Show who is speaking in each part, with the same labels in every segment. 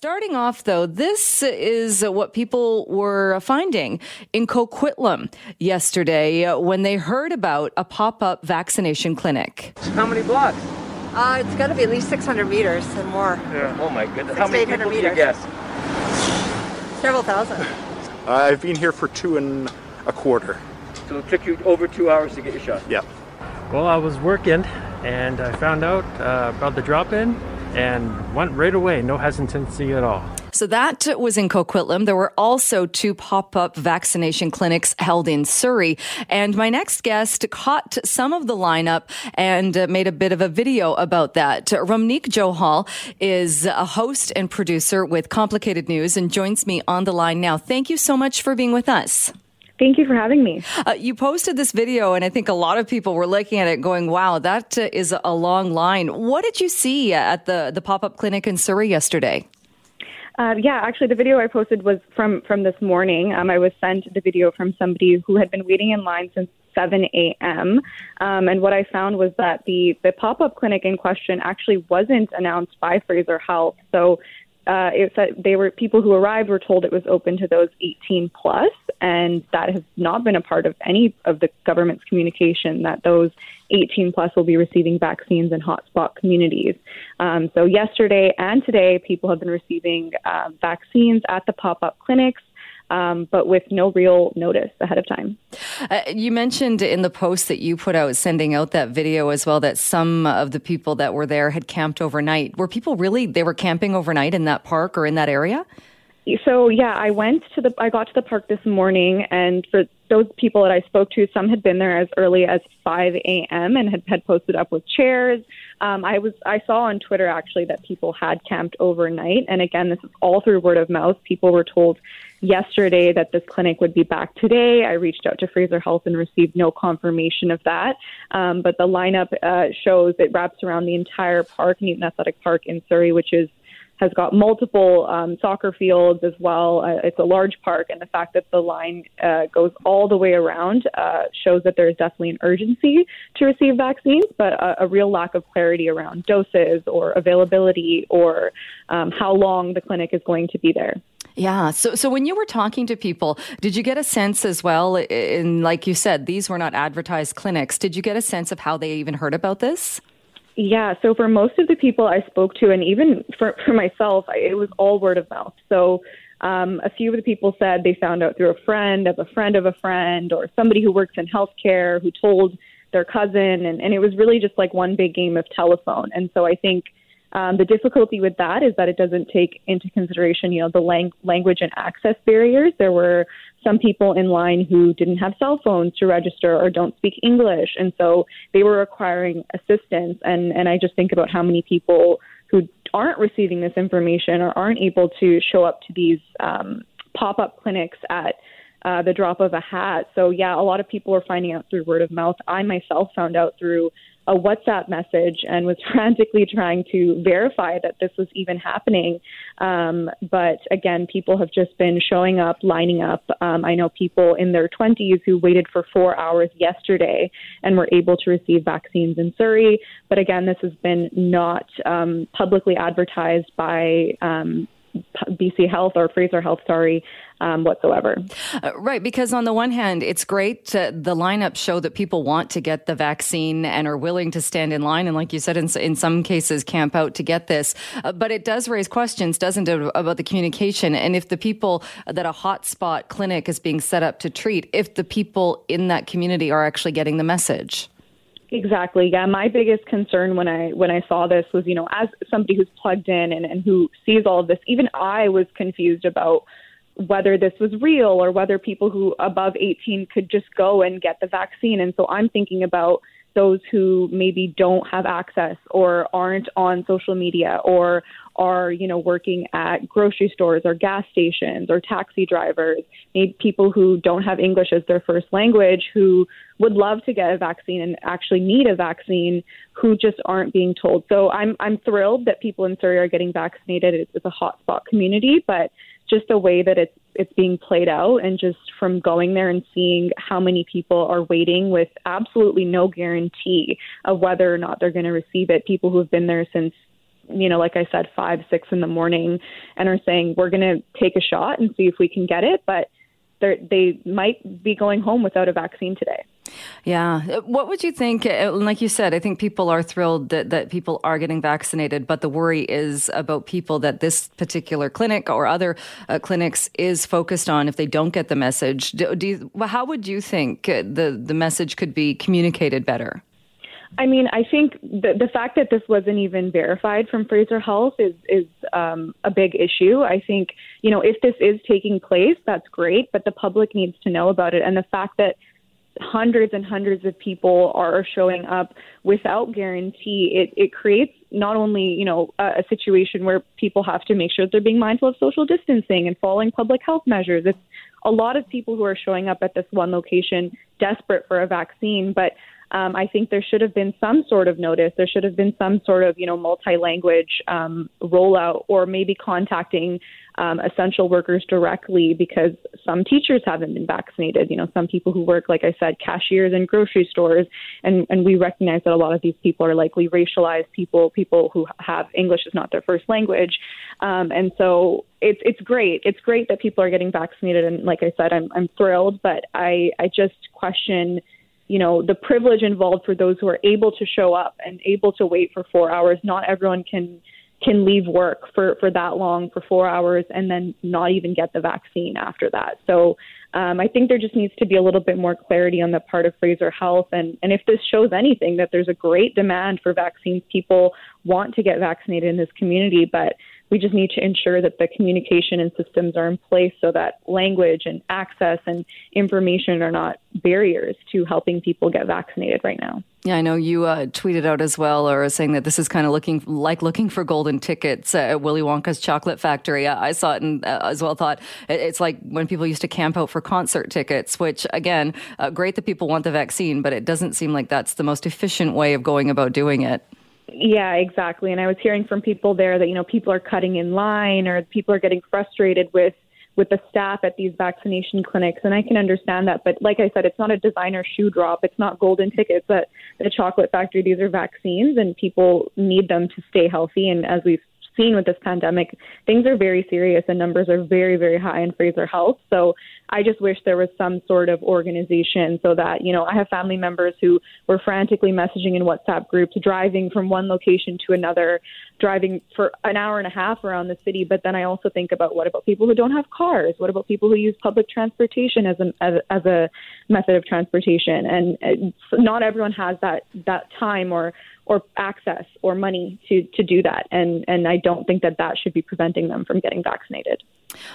Speaker 1: starting off, though, this is what people were finding in Coquitlam yesterday when they heard about a pop up vaccination clinic.
Speaker 2: How many blocks?
Speaker 3: Uh, it's got to be at least 600 meters and more.
Speaker 2: Yeah. Oh my goodness.
Speaker 3: Six
Speaker 2: How many
Speaker 3: 800
Speaker 2: people do you guess?
Speaker 3: Several thousand.
Speaker 4: Uh, I've been here for two and a quarter.
Speaker 2: So it took you over two hours to get your shot.
Speaker 4: Yeah.
Speaker 5: Well, I was working and I found out uh, about the drop in and went right away, no hesitancy at all.
Speaker 1: So that was in Coquitlam. There were also two pop up vaccination clinics held in Surrey. And my next guest caught some of the lineup and uh, made a bit of a video about that. Rumneek Johal is a host and producer with Complicated News and joins me on the line now. Thank you so much for being with us.
Speaker 6: Thank you for having me.
Speaker 1: Uh, you posted this video, and I think a lot of people were looking at it going, wow, that uh, is a long line. What did you see at the, the pop up clinic in Surrey yesterday?
Speaker 6: Uh, yeah, actually, the video I posted was from from this morning. Um, I was sent the video from somebody who had been waiting in line since 7 a.m. Um, and what I found was that the the pop up clinic in question actually wasn't announced by Fraser Health. So uh, it said they were people who arrived were told it was open to those 18 plus, and that has not been a part of any of the government's communication that those 18 plus will be receiving vaccines in hotspot communities. Um, so yesterday and today, people have been receiving uh, vaccines at the pop up clinics. Um, but with no real notice ahead of time.
Speaker 1: Uh, you mentioned in the post that you put out, sending out that video as well, that some of the people that were there had camped overnight. Were people really, they were camping overnight in that park or in that area?
Speaker 6: So yeah, I went to the I got to the park this morning, and for those people that I spoke to, some had been there as early as 5 a.m. and had, had posted up with chairs. Um, I was I saw on Twitter actually that people had camped overnight, and again, this is all through word of mouth. People were told yesterday that this clinic would be back today. I reached out to Fraser Health and received no confirmation of that. Um, but the lineup uh, shows it wraps around the entire park, Newton Athletic Park in Surrey, which is has got multiple um, soccer fields as well. Uh, it's a large park, and the fact that the line uh, goes all the way around uh, shows that there is definitely an urgency to receive vaccines, but a, a real lack of clarity around doses or availability or um, how long the clinic is going to be there.
Speaker 1: Yeah. So, so when you were talking to people, did you get a sense as well? In like you said, these were not advertised clinics. Did you get a sense of how they even heard about this?
Speaker 6: Yeah, so for most of the people I spoke to, and even for, for myself, it was all word of mouth. So um, a few of the people said they found out through a friend of a friend of a friend or somebody who works in healthcare who told their cousin, and, and it was really just like one big game of telephone. And so I think um, the difficulty with that is that it doesn't take into consideration, you know, the lang- language and access barriers. There were some people in line who didn't have cell phones to register or don't speak English, and so they were requiring assistance. And and I just think about how many people who aren't receiving this information or aren't able to show up to these um, pop-up clinics at uh, the drop of a hat. So yeah, a lot of people are finding out through word of mouth. I myself found out through a WhatsApp message and was frantically trying to verify that this was even happening. Um, but again, people have just been showing up, lining up. Um, I know people in their 20s who waited for four hours yesterday and were able to receive vaccines in Surrey. But again, this has been not um, publicly advertised by. BC Health or Fraser Health, sorry, um, whatsoever.
Speaker 1: Uh, right, because on the one hand, it's great. Uh, the lineups show that people want to get the vaccine and are willing to stand in line, and like you said, in, in some cases, camp out to get this. Uh, but it does raise questions, doesn't it, about the communication and if the people that a hotspot clinic is being set up to treat, if the people in that community are actually getting the message.
Speaker 6: Exactly. Yeah. My biggest concern when I when I saw this was, you know, as somebody who's plugged in and, and who sees all of this, even I was confused about whether this was real or whether people who above 18 could just go and get the vaccine. And so I'm thinking about those who maybe don't have access or aren't on social media or are you know working at grocery stores or gas stations or taxi drivers maybe people who don't have english as their first language who would love to get a vaccine and actually need a vaccine who just aren't being told. So i'm i'm thrilled that people in surrey are getting vaccinated. It's, it's a hotspot community but just the way that it's it's being played out and just from going there and seeing how many people are waiting with absolutely no guarantee of whether or not they're going to receive it people who have been there since you know, like I said, five, six in the morning and are saying, we're going to take a shot and see if we can get it. But they might be going home without a vaccine today.
Speaker 1: Yeah. What would you think? Uh, like you said, I think people are thrilled that, that people are getting vaccinated, but the worry is about people that this particular clinic or other uh, clinics is focused on if they don't get the message. Do, do you, how would you think the, the message could be communicated better?
Speaker 6: I mean, I think the the fact that this wasn't even verified from Fraser Health is is um, a big issue. I think you know if this is taking place, that's great, but the public needs to know about it. And the fact that hundreds and hundreds of people are showing up without guarantee, it it creates not only you know a, a situation where people have to make sure that they're being mindful of social distancing and following public health measures. It's a lot of people who are showing up at this one location desperate for a vaccine, but um, I think there should have been some sort of notice. There should have been some sort of, you know, multi-language um, rollout, or maybe contacting um, essential workers directly because some teachers haven't been vaccinated. You know, some people who work, like I said, cashiers in grocery stores, and and we recognize that a lot of these people are likely racialized people, people who have English as not their first language, um, and so it's it's great. It's great that people are getting vaccinated, and like I said, I'm I'm thrilled, but I I just question you know the privilege involved for those who are able to show up and able to wait for four hours. Not everyone can can leave work for for that long for four hours and then not even get the vaccine after that. So um, I think there just needs to be a little bit more clarity on the part of Fraser Health. And and if this shows anything that there's a great demand for vaccines people want to get vaccinated in this community but we just need to ensure that the communication and systems are in place so that language and access and information are not barriers to helping people get vaccinated right now.
Speaker 1: Yeah, I know you uh, tweeted out as well, or saying that this is kind of looking like looking for golden tickets at Willy Wonka's chocolate factory. I saw it and uh, as well thought it's like when people used to camp out for concert tickets, which again, uh, great that people want the vaccine, but it doesn't seem like that's the most efficient way of going about doing it.
Speaker 6: Yeah, exactly. And I was hearing from people there that you know people are cutting in line or people are getting frustrated with with the staff at these vaccination clinics. And I can understand that. But like I said it's not a designer shoe drop. It's not golden tickets at the chocolate factory. These are vaccines and people need them to stay healthy. And as we've seen with this pandemic, things are very serious and numbers are very, very high in Fraser Health. So I just wish there was some sort of organization so that, you know, I have family members who were frantically messaging in WhatsApp groups, driving from one location to another, driving for an hour and a half around the city. But then I also think about what about people who don't have cars? What about people who use public transportation as a, as, as a method of transportation? And, and not everyone has that, that time or, or access or money to to do that and and I don't think that that should be preventing them from getting vaccinated.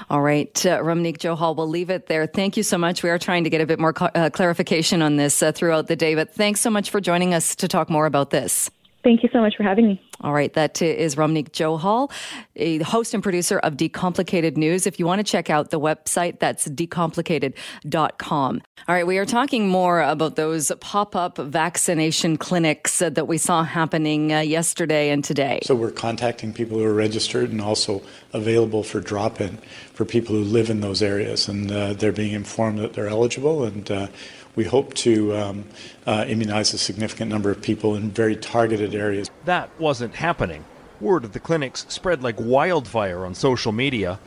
Speaker 1: All right, uh, Rumneek Johal, we'll leave it there. Thank you so much. We are trying to get a bit more uh, clarification on this uh, throughout the day, but thanks so much for joining us to talk more about this.
Speaker 6: Thank you so much for having me.
Speaker 1: All right, that is Rumneek Johal, a host and producer of Decomplicated News. If you want to check out the website, that's decomplicated.com. All right, we are talking more about those pop up vaccination clinics that we saw happening uh, yesterday and today.
Speaker 7: So we're contacting people who are registered and also available for drop in for people who live in those areas. And uh, they're being informed that they're eligible and uh, we hope to um, uh, immunize a significant number of people in very targeted areas.
Speaker 8: That wasn't happening. Word of the clinics spread like wildfire on social media.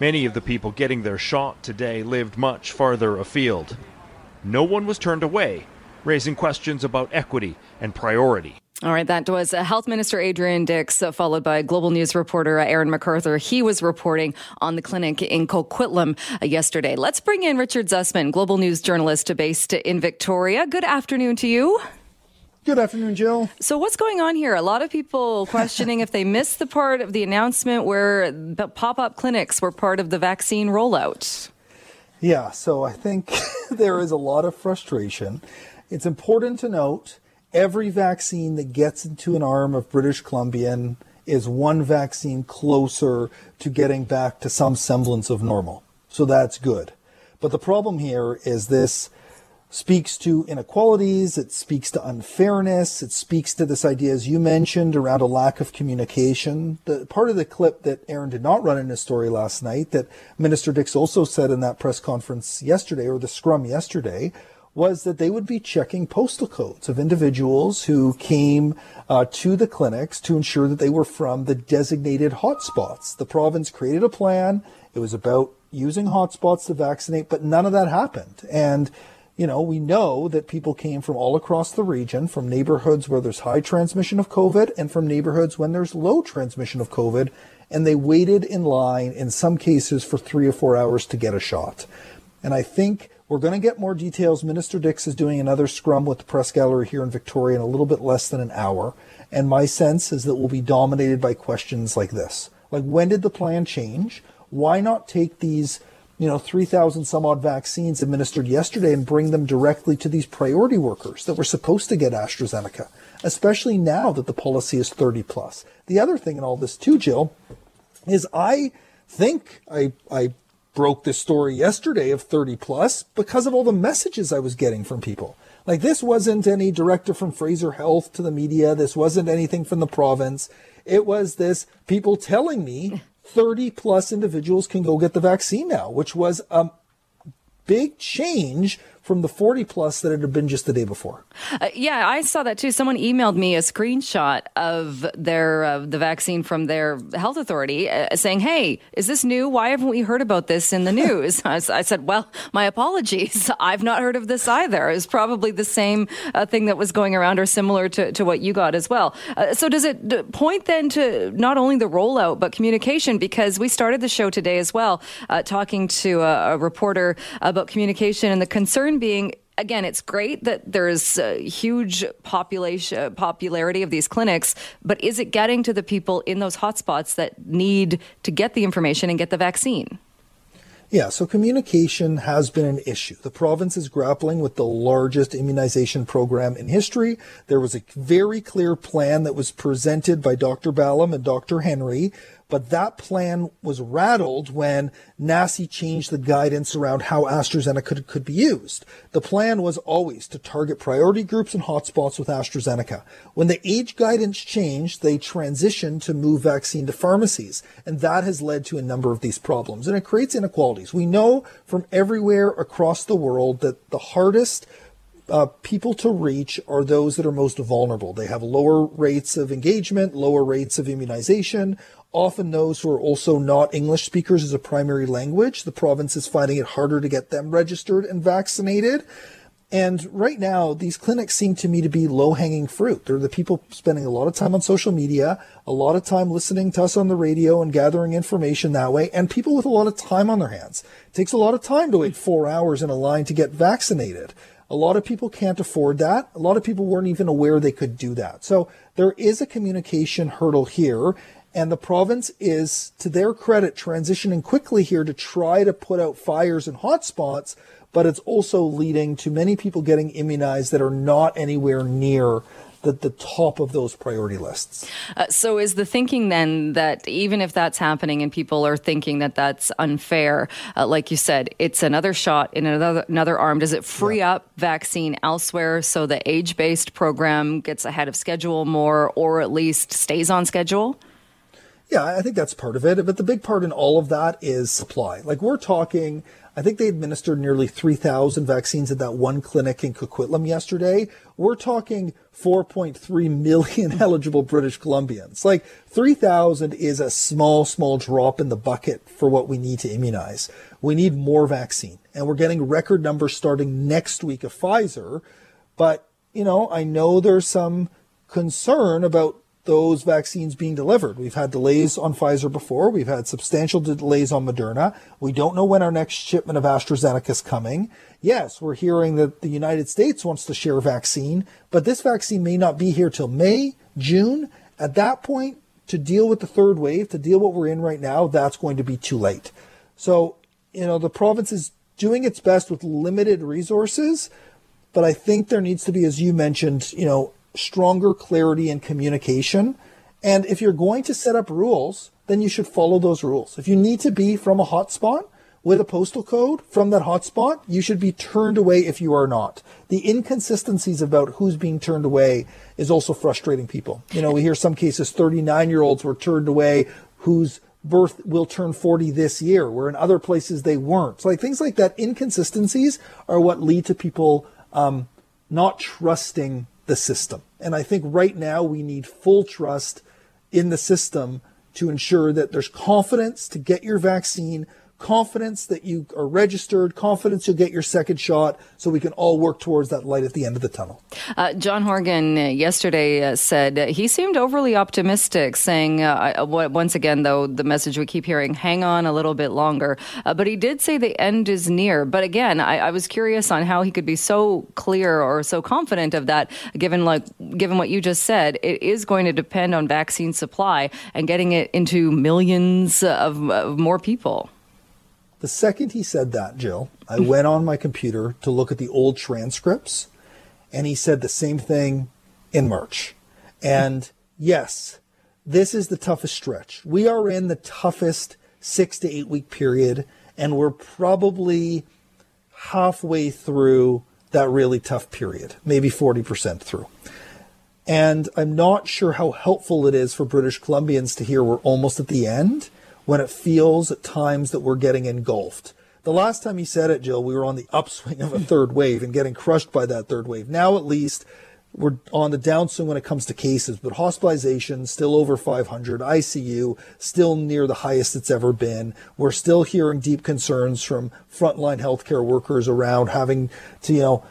Speaker 8: Many of the people getting their shot today lived much farther afield. No one was turned away, raising questions about equity and priority.
Speaker 1: All right, that was uh, Health Minister Adrian Dix, uh, followed by Global News reporter uh, Aaron McArthur. He was reporting on the clinic in Coquitlam yesterday. Let's bring in Richard Zussman, Global News journalist based in Victoria. Good afternoon to you.
Speaker 9: Good afternoon, Jill.
Speaker 1: So, what's going on here? A lot of people questioning if they missed the part of the announcement where the pop up clinics were part of the vaccine rollout.
Speaker 9: Yeah, so I think there is a lot of frustration. It's important to note every vaccine that gets into an arm of British Columbian is one vaccine closer to getting back to some semblance of normal. So that's good. But the problem here is this speaks to inequalities, it speaks to unfairness, it speaks to this idea, as you mentioned, around a lack of communication. The part of the clip that Aaron did not run in his story last night that Minister Dix also said in that press conference yesterday, or the scrum yesterday, was that they would be checking postal codes of individuals who came uh, to the clinics to ensure that they were from the designated hotspots. The province created a plan. It was about using hotspots to vaccinate, but none of that happened. And you know, we know that people came from all across the region, from neighborhoods where there's high transmission of COVID and from neighborhoods when there's low transmission of COVID. And they waited in line in some cases for three or four hours to get a shot. And I think we're going to get more details. Minister Dix is doing another scrum with the press gallery here in Victoria in a little bit less than an hour. And my sense is that we'll be dominated by questions like this. Like, when did the plan change? Why not take these, you know, 3,000 some odd vaccines administered yesterday and bring them directly to these priority workers that were supposed to get AstraZeneca, especially now that the policy is 30 plus? The other thing in all this, too, Jill, is I think I, I broke this story yesterday of 30 plus because of all the messages I was getting from people. Like this wasn't any director from Fraser Health to the media. This wasn't anything from the province. It was this people telling me 30 plus individuals can go get the vaccine now, which was a big change from the 40 plus that it had been just the day before.
Speaker 1: Uh, yeah, I saw that too. Someone emailed me a screenshot of their uh, the vaccine from their health authority uh, saying, "Hey, is this new? Why haven't we heard about this in the news?" I, I, said, "Well, my apologies. I've not heard of this either. It was probably the same uh, thing that was going around or similar to, to what you got as well." Uh, so does it point then to not only the rollout but communication because we started the show today as well uh, talking to a, a reporter about communication and the concern being again, it's great that there's a huge population popularity of these clinics, but is it getting to the people in those hotspots that need to get the information and get the vaccine?
Speaker 9: Yeah, so communication has been an issue. The province is grappling with the largest immunization program in history. There was a very clear plan that was presented by Dr. Ballem and Dr. Henry but that plan was rattled when NACI changed the guidance around how AstraZeneca could, could, be used. The plan was always to target priority groups and hotspots with AstraZeneca. When the age guidance changed, they transitioned to move vaccine to pharmacies, and that has led to a number of these problems, and it creates inequalities. We know from everywhere across the world that the hardest uh, people to reach are those that are most vulnerable. They have lower rates of engagement, lower rates of immunization, often those who are also not English speakers as a primary language. The province is finding it harder to get them registered and vaccinated. And right now, these clinics seem to me to be low hanging fruit. They're the people spending a lot of time on social media, a lot of time listening to us on the radio and gathering information that way, and people with a lot of time on their hands. It takes a lot of time to wait four hours in a line to get vaccinated. A lot of people can't afford that. A lot of people weren't even aware they could do that. So there is a communication hurdle here. And the province is, to their credit, transitioning quickly here to try to put out fires in hotspots, but it's also leading to many people getting immunized that are not anywhere near the, the top of those priority lists.
Speaker 1: Uh, so, is the thinking then that even if that's happening and people are thinking that that's unfair, uh, like you said, it's another shot in another another arm? Does it free yeah. up vaccine elsewhere so the age based program gets ahead of schedule more, or at least stays on schedule?
Speaker 9: Yeah, I think that's part of it. But the big part in all of that is supply. Like we're talking, I think they administered nearly 3,000 vaccines at that one clinic in Coquitlam yesterday. We're talking 4.3 million eligible British Columbians. Like 3,000 is a small, small drop in the bucket for what we need to immunize. We need more vaccine. And we're getting record numbers starting next week of Pfizer. But, you know, I know there's some concern about those vaccines being delivered. We've had delays on Pfizer before. We've had substantial delays on Moderna. We don't know when our next shipment of AstraZeneca is coming. Yes, we're hearing that the United States wants to share vaccine, but this vaccine may not be here till May, June. At that point, to deal with the third wave, to deal what we're in right now, that's going to be too late. So, you know, the province is doing its best with limited resources, but I think there needs to be, as you mentioned, you know, stronger clarity and communication. And if you're going to set up rules, then you should follow those rules. If you need to be from a hotspot with a postal code from that hotspot, you should be turned away if you are not. The inconsistencies about who's being turned away is also frustrating people. You know, we hear some cases 39 year olds were turned away whose birth will turn 40 this year, where in other places they weren't. So like things like that, inconsistencies are what lead to people um, not trusting the system. And I think right now we need full trust in the system to ensure that there's confidence to get your vaccine confidence that you are registered, confidence you'll get your second shot, so we can all work towards that light at the end of the tunnel.
Speaker 1: Uh, John Horgan uh, yesterday uh, said uh, he seemed overly optimistic, saying, uh, once again, though, the message we keep hearing, hang on a little bit longer. Uh, but he did say the end is near. But again, I, I, was curious on how he could be so clear or so confident of that, given like given what you just said. It is going to depend on vaccine supply and getting it into millions of, of more people.
Speaker 9: The second he said that, Jill, I mm-hmm. went on my computer to look at the old transcripts, and he said the same thing in March. And yes, this is the toughest stretch. We are in the toughest six to eight week period, and we're probably halfway through that really tough period, maybe 40% through. And I'm not sure how helpful it is for British Columbians to hear we're almost at the end when it feels at times that we're getting engulfed. The last time he said it, Jill, we were on the upswing of a third wave and getting crushed by that third wave. Now, at least, we're on the downswing when it comes to cases, but hospitalization still over 500, ICU still near the highest it's ever been. We're still hearing deep concerns from frontline healthcare workers around having to, you know,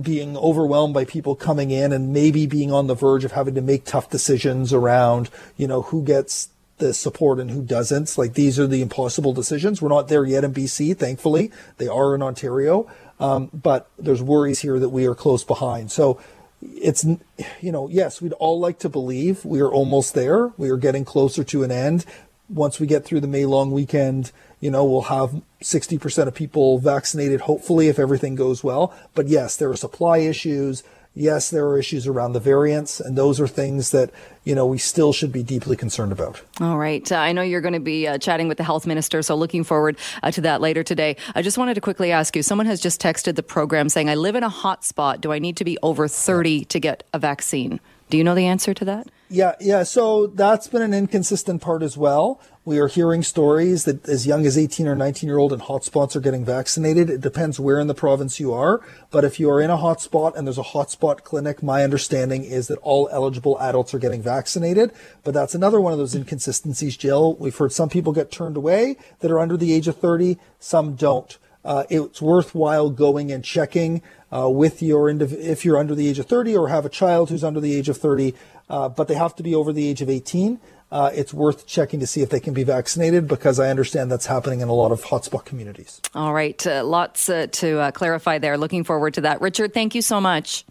Speaker 9: being overwhelmed by people coming in and maybe being on the verge of having to make tough decisions around, you know, who gets the support and who doesn't. Like these are the impossible decisions. We're not there yet in BC, thankfully. They are in Ontario. Um, but there's worries here that we are close behind. So it's, you know, yes, we'd all like to believe we are almost there. We are getting closer to an end. Once we get through the May long weekend, you know, we'll have 60% of people vaccinated, hopefully, if everything goes well. But yes, there are supply issues yes, there are issues around the variants, and those are things that you know we still should be deeply concerned about.
Speaker 1: All right, uh, I know you're going to be uh, chatting with the health minister, so looking forward uh, to that later today. I just wanted to quickly ask you: someone has just texted the program saying, "I live in a hot spot. Do I need to be over 30 to get a vaccine?" Do you know the answer to that?
Speaker 9: Yeah, yeah. So that's been an inconsistent part as well. We are hearing stories that as young as 18 or 19 year old in hotspots are getting vaccinated. It depends where in the province you are. But if you are in a hotspot and there's a hotspot clinic, my understanding is that all eligible adults are getting vaccinated. But that's another one of those inconsistencies, Jill. We've heard some people get turned away that are under the age of 30, some don't. Uh, it's worthwhile going and checking uh, with your indiv- if you're under the age of 30 or have a child who's under the age of 30, uh, but they have to be over the age of 18. Uh, it's worth checking to see if they can be vaccinated because I understand that's happening in a lot of hotspot communities.
Speaker 1: All right, uh, lots uh, to clarify there. Looking forward to that. Richard, thank you so much.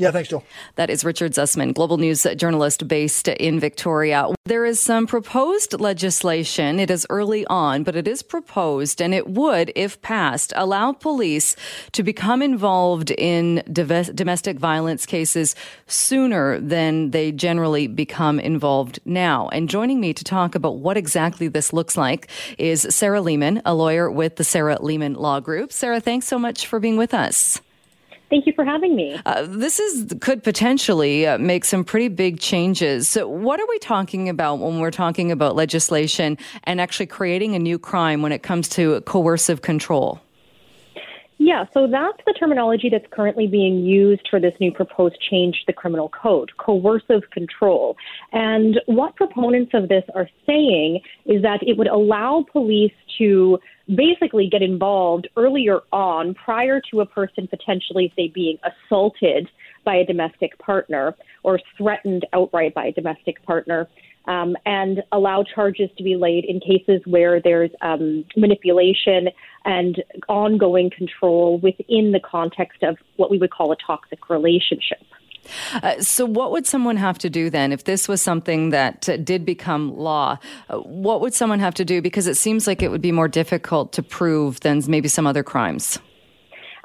Speaker 9: Yeah, thanks, Joel.
Speaker 1: That is Richard Zussman, global news journalist based in Victoria. There is some proposed legislation. It is early on, but it is proposed, and it would, if passed, allow police to become involved in domestic violence cases sooner than they generally become involved now. And joining me to talk about what exactly this looks like is Sarah Leamon, a lawyer with the Sarah Leamon Law Group. Sarah, thanks so much for being with us.
Speaker 10: Thank you for having me.
Speaker 1: Uh, this is could potentially uh, make some pretty big changes. So, what are we talking about when we're talking about legislation and actually creating a new crime when it comes to coercive control?
Speaker 10: Yeah, so that's the terminology that's currently being used for this new proposed change to the criminal code, coercive control. And what proponents of this are saying is that it would allow police to basically get involved earlier on prior to a person potentially, say, being assaulted by a domestic partner or threatened outright by a domestic partner. Um, and allow charges to be laid in cases where there's um, manipulation and ongoing control within the context of what we would call a toxic relationship.
Speaker 1: Uh, so, what would someone have to do then if this was something that uh, did become law? Uh, what would someone have to do? Because it seems like it would be more difficult to prove than maybe some other crimes.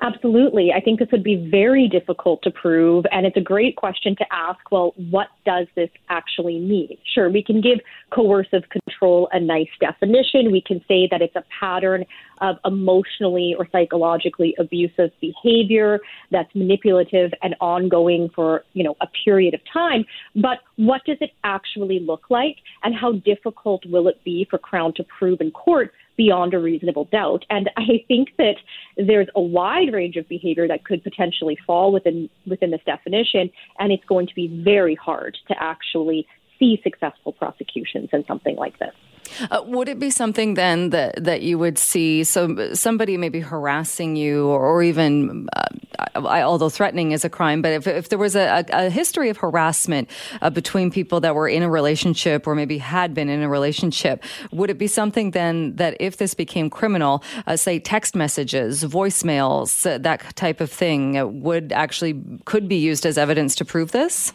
Speaker 10: Absolutely. I think this would be very difficult to prove. And it's a great question to ask well, what does this actually mean? Sure, we can give coercive control a nice definition. We can say that it's a pattern of emotionally or psychologically abusive behavior that's manipulative and ongoing for, you know, a period of time. But what does it actually look like and how difficult will it be for Crown to prove in court beyond a reasonable doubt. And I think that there's a wide range of behavior that could potentially fall within within this definition, and it's going to be very hard to actually see successful prosecutions in something like this.
Speaker 1: Uh, would it be something then that, that you would see so somebody maybe harassing you or, or even uh, I, although threatening is a crime but if, if there was a, a history of harassment uh, between people that were in a relationship or maybe had been in a relationship would it be something then that if this became criminal uh, say text messages voicemails uh, that type of thing uh, would actually could be used as evidence to prove this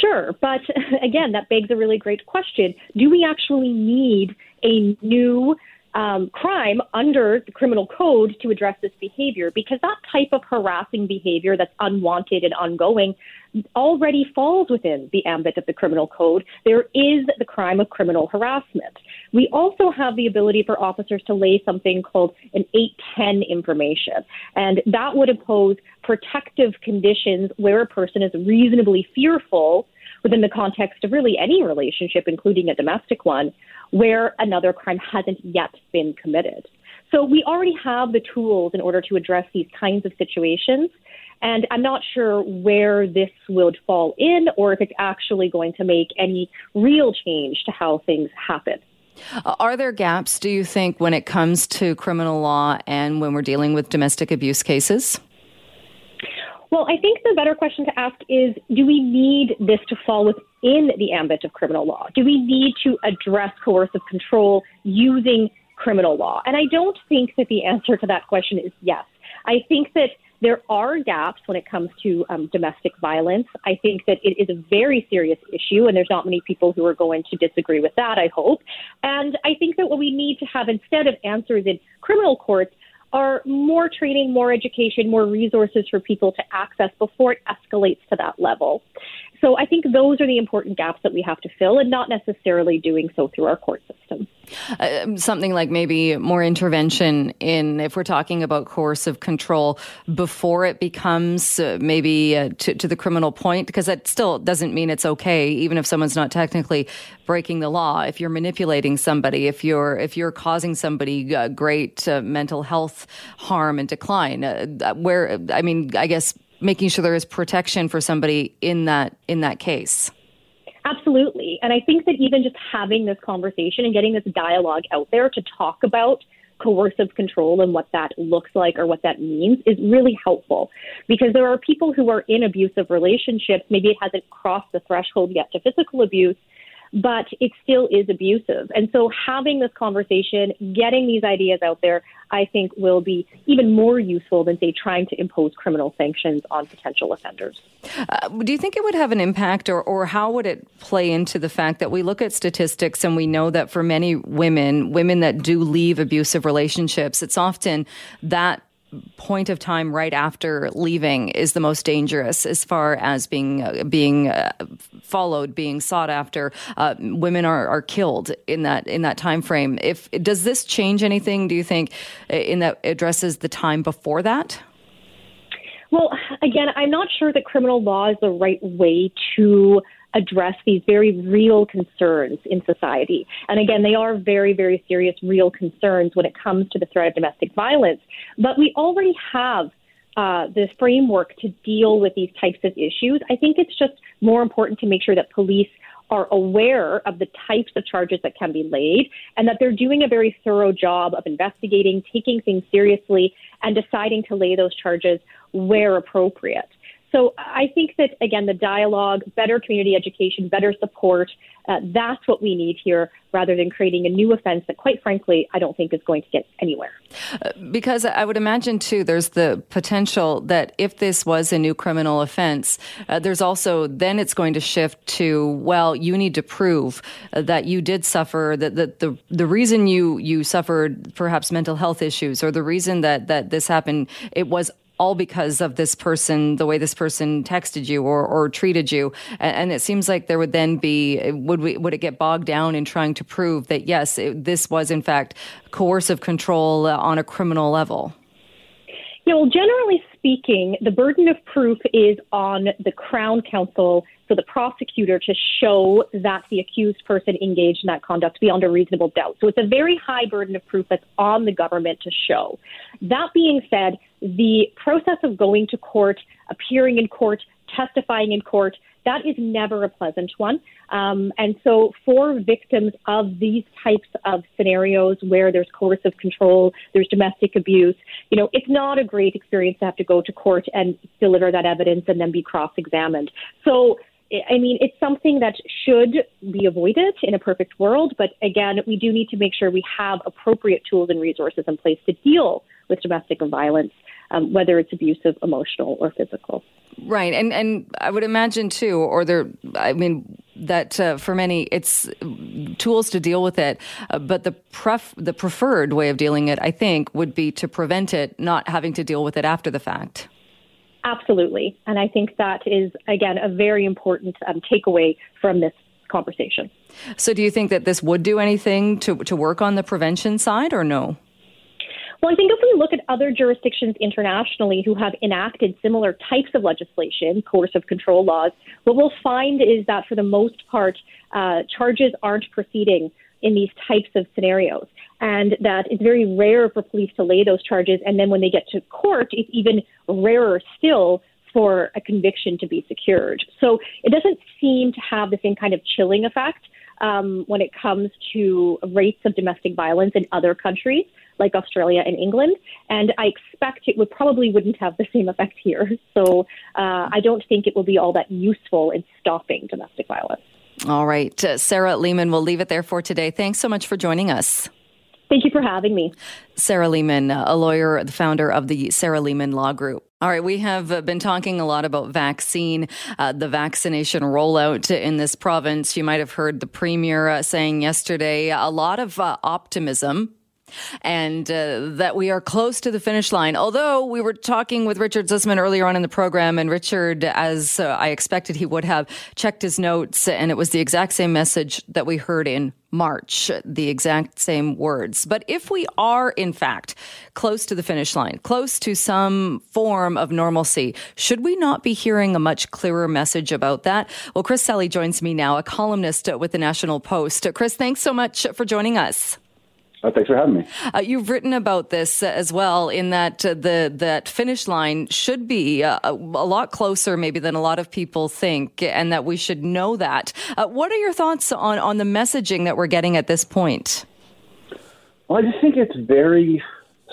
Speaker 10: Sure, but again, that begs a really great question. Do we actually need a new um, crime under the criminal code to address this behavior? Because that type of harassing behavior that's unwanted and ongoing already falls within the ambit of the criminal code. There is the crime of criminal harassment. We also have the ability for officers to lay something called an 810 information, and that would impose protective conditions where a person is reasonably fearful within the context of really any relationship, including a domestic one, where another crime hasn't yet been committed. So we already have the tools in order to address these kinds of situations. And I'm not sure where this would fall in or if it's actually going to make any real change to how things happen.
Speaker 1: Are there gaps, do you think, when it comes to criminal law and when we're dealing with domestic abuse cases?
Speaker 10: Well, I think the better question to ask is do we need this to fall within the ambit of criminal law? Do we need to address coercive control using criminal law? And I don't think that the answer to that question is yes. I think that there are gaps when it comes to um, domestic violence. I think that it is a very serious issue, and there's not many people who are going to disagree with that, I hope. And I think that what we need to have instead of answers in criminal courts are more training, more education, more resources for people to access before it escalates to that level. So I think those are the important gaps that we have to fill and not necessarily doing so through our court system.
Speaker 1: Uh, something like maybe more intervention in, if we're talking about coercive control, before it becomes uh, maybe uh, to, to, the criminal point, because that still doesn't mean it's okay, even if someone's not technically breaking the law. If you're manipulating somebody, if you're if you're causing somebody uh, great uh, mental health harm and decline, uh, where I mean, I guess making sure there is protection for somebody in that in that case.
Speaker 10: Absolutely. And I think that even just having this conversation and getting this dialogue out there to talk about coercive control and what that looks like or what that means is really helpful because there are people who are in abusive relationships. Maybe it hasn't crossed the threshold yet to physical abuse, but it still is abusive. And so having this conversation, getting these ideas out there, I think will be even more useful than, say, trying to impose criminal sanctions on potential offenders.
Speaker 1: Uh, do you think it would have an impact, or, or how would it play into the fact that we look at statistics and we know that for many women, women that do leave abusive relationships, it's often that point of time right after leaving is the most dangerous as far as being uh, being uh, followed, being sought after. Uh, women are, are killed in that in that time frame. If does this change anything? Do you think in that addresses the time before that?
Speaker 10: Well, again, I'm not sure that criminal law is the right way to address these very real concerns in society. And again, they are very, very serious, real concerns when it comes to the threat of domestic violence. But we already have uh, this framework to deal with these types of issues. I think it's just more important to make sure that police are aware of the types of charges that can be laid and that they're doing a very thorough job of investigating, taking things seriously, and deciding to lay those charges where appropriate. So I think that, again, the dialogue, better community education, better support, uh, that's what we need here rather than creating a new offense that, quite frankly, I don't think is going to get anywhere.
Speaker 1: Uh, because I would imagine, too, there's the potential that if this was a new criminal offense, uh, there's also then it's going to shift to, well, you need to prove that you did suffer, that, that the, the reason you, you suffered perhaps mental health issues or the reason that, that this happened, it was all because of this person, the way this person texted you or, or treated you. And, and, it seems like there would then be, would we, would it get bogged down in trying to prove that yes, it, this was in fact coercive control on a criminal level?
Speaker 10: Yeah, well, generally speaking, the burden of proof is on the Crown Counsel, so the prosecutor, to show that the accused person engaged in that conduct beyond a reasonable doubt. So it's a very high burden of proof that's on the government to show. That being said, the process of going to court, appearing in court, testifying in court, that is never a pleasant one. Um, and so, for victims of these types of scenarios where there's coercive control, there's domestic abuse, you know, it's not a great experience to have to go to court and deliver that evidence and then be cross examined. So, I mean, it's something that should be avoided in a perfect world. But again, we do need to make sure we have appropriate tools and resources in place to deal with domestic violence, um, whether it's abusive, emotional, or physical.
Speaker 1: Right, and and I would imagine too, or there. I mean that uh, for many it's tools to deal with it, uh, but the pref the preferred way of dealing it, I think, would be to prevent it, not having to deal with it after the fact.
Speaker 10: Absolutely, and I think that is again a very important um, takeaway from this conversation.
Speaker 1: So, do you think that this would do anything to to work on the prevention side, or no?
Speaker 10: Well, I think if we look at other jurisdictions internationally who have enacted similar types of legislation, coercive control laws, what we'll find is that for the most part, uh, charges aren't proceeding in these types of scenarios. And that it's very rare for police to lay those charges. And then when they get to court, it's even rarer still for a conviction to be secured. So it doesn't seem to have the same kind of chilling effect um, when it comes to rates of domestic violence in other countries like Australia and England. And I expect it would probably wouldn't have the same effect here. So uh, I don't think it will be all that useful in stopping domestic violence.
Speaker 1: All right. Uh, Sarah Leamon, we'll leave it there for today. Thanks so much for joining us.
Speaker 10: Thank you for having me.
Speaker 1: Sarah Leamon, a lawyer, the founder of the Sarah Leamon Law Group. All right, we have uh, been talking a lot about vaccine, uh, the vaccination rollout in this province. You might have heard the premier uh, saying yesterday a lot of uh, optimism and uh, that we are close to the finish line. Although we were talking with Richard Zussman earlier on in the program, and Richard, as uh, I expected he would have, checked his notes, and it was the exact same message that we heard in March, the exact same words. But if we are, in fact, close to the finish line, close to some form of normalcy, should we not be hearing a much clearer message about that? Well, Chris Selley joins me now, a columnist with the National Post. Chris, thanks so much for joining us.
Speaker 11: Uh, thanks for having me.
Speaker 1: Uh, you've written about this as well, in that uh, the that finish line should be uh, a, a, lot closer, maybe than a lot of people think, and that we should know that. Uh, what are your thoughts on on the messaging that we're getting at this point?
Speaker 11: Well, I just think it's very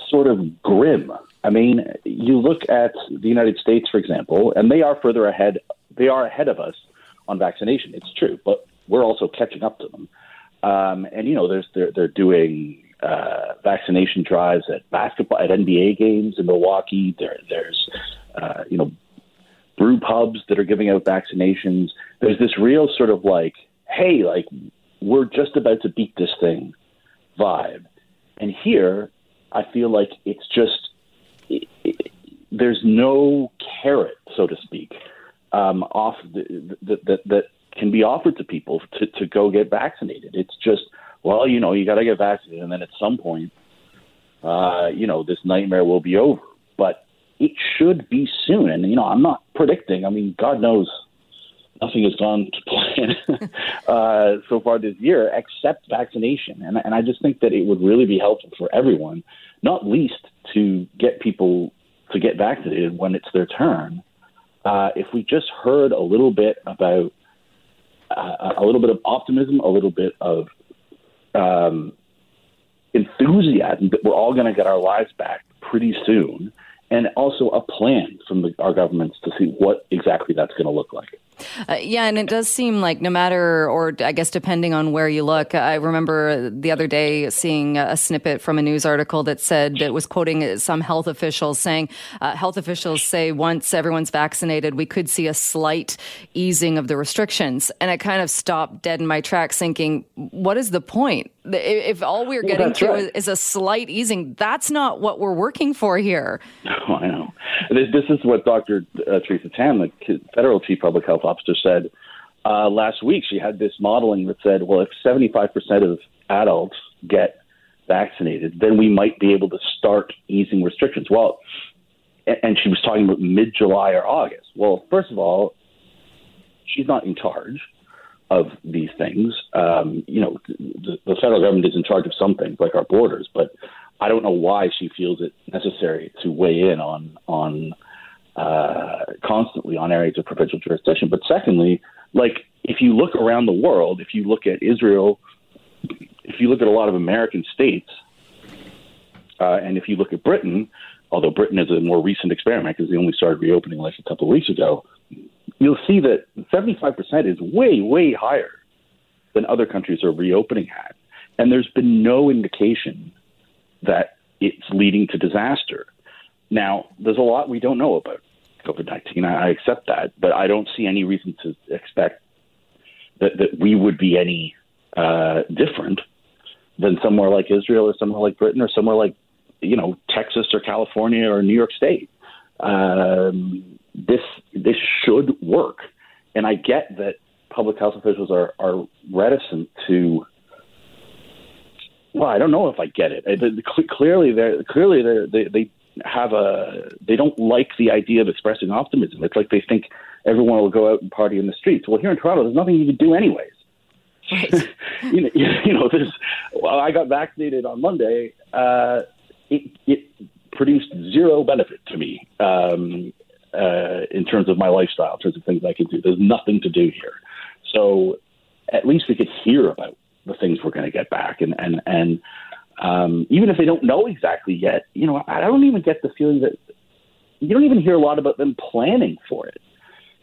Speaker 11: sort of grim. I mean, you look at the United States, for example, and they are further ahead. They are ahead of us on vaccination. It's true, but we're also catching up to them. Um, and you know, there's they're they're doing uh, vaccination drives at basketball at NBA games in Milwaukee. There there's uh, you know brew pubs that are giving out vaccinations. There's this real sort of like, hey, like we're just about to beat this thing vibe. And here, I feel like it's just it, it, there's no carrot, so to speak, um, off the, the, the, that can be offered to people to, to go get vaccinated. It's just, well, you know, you got to get vaccinated, and then at some point, uh, you know, this nightmare will be over. But it should be soon. And, you know, I'm not predicting. I mean, God knows nothing has gone to plan uh, so far this year except vaccination. And, and I just think that it would really be helpful for everyone, not least to get people to get vaccinated when it's their turn. Uh, if we just heard a little bit about uh, a little bit of optimism, a little bit of um, enthusiasm that we're all going to get our lives back pretty soon, and also a plan from the, our governments to see what exactly that's going to look like.
Speaker 1: Uh, yeah, and it does seem like no matter, or I guess depending on where you look, I remember the other day seeing a snippet from a news article that said it was quoting some health officials saying, uh, health officials say once everyone's vaccinated, we could see a slight easing of the restrictions. And I kind of stopped dead in my tracks thinking, what is the point? If all we're getting well, to right. is a slight easing, that's not what we're working for here.
Speaker 11: Oh, I know. This, this is what Dr. Uh, Theresa Tam, the federal chief public health officer, said uh, last week. She had this modeling that said, well, if 75% of adults get vaccinated, then we might be able to start easing restrictions. Well, and she was talking about mid July or August. Well, first of all, she's not in charge of these things. Um, you know, the, the federal government is in charge of some things, like our borders, but I don't know why she feels it necessary to weigh in on on uh, constantly on areas of provincial jurisdiction. But secondly, like if you look around the world, if you look at Israel, if you look at a lot of American states, uh, and if you look at Britain, although Britain is a more recent experiment because they only started reopening like a couple of weeks ago, you'll see that 75% is way, way higher than other countries are reopening at. And there's been no indication that it's leading to disaster. Now, there's a lot we don't know about COVID 19. I, accept that, but I don't see any reason to expect that, that we would be any uh, different than somewhere like Israel or somewhere like Britain or somewhere like, you know, Texas or California or New York State. Um, this this should work, and I get that public health officials are are reticent to. Well, I don't know if I get it. Uh, Clearly, they clearly they're, they they have a they don't like the idea of expressing optimism. It's like they think everyone will go out and party in the streets. Well, here in Toronto, there's nothing you can do anyways. Right. you know, you know, there's. Well, I got vaccinated on Monday. Uh, it it produced zero benefit to me um, uh, in terms of my lifestyle, in terms of things I can do. There's nothing to do here. So at least we could hear about the things we're going to get back, and and and um, even if they don't know exactly yet, you know, I don't even get the feeling that you don't even hear a lot about them planning for it.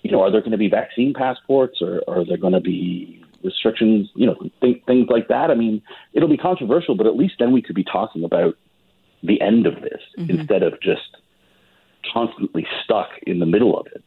Speaker 11: You know, are there going to be vaccine passports, or, or are there going to be restrictions? You know, th- things like that. I mean, it'll be controversial, but at least then we could be talking about the end of this mm-hmm. instead of just constantly stuck in the middle of it.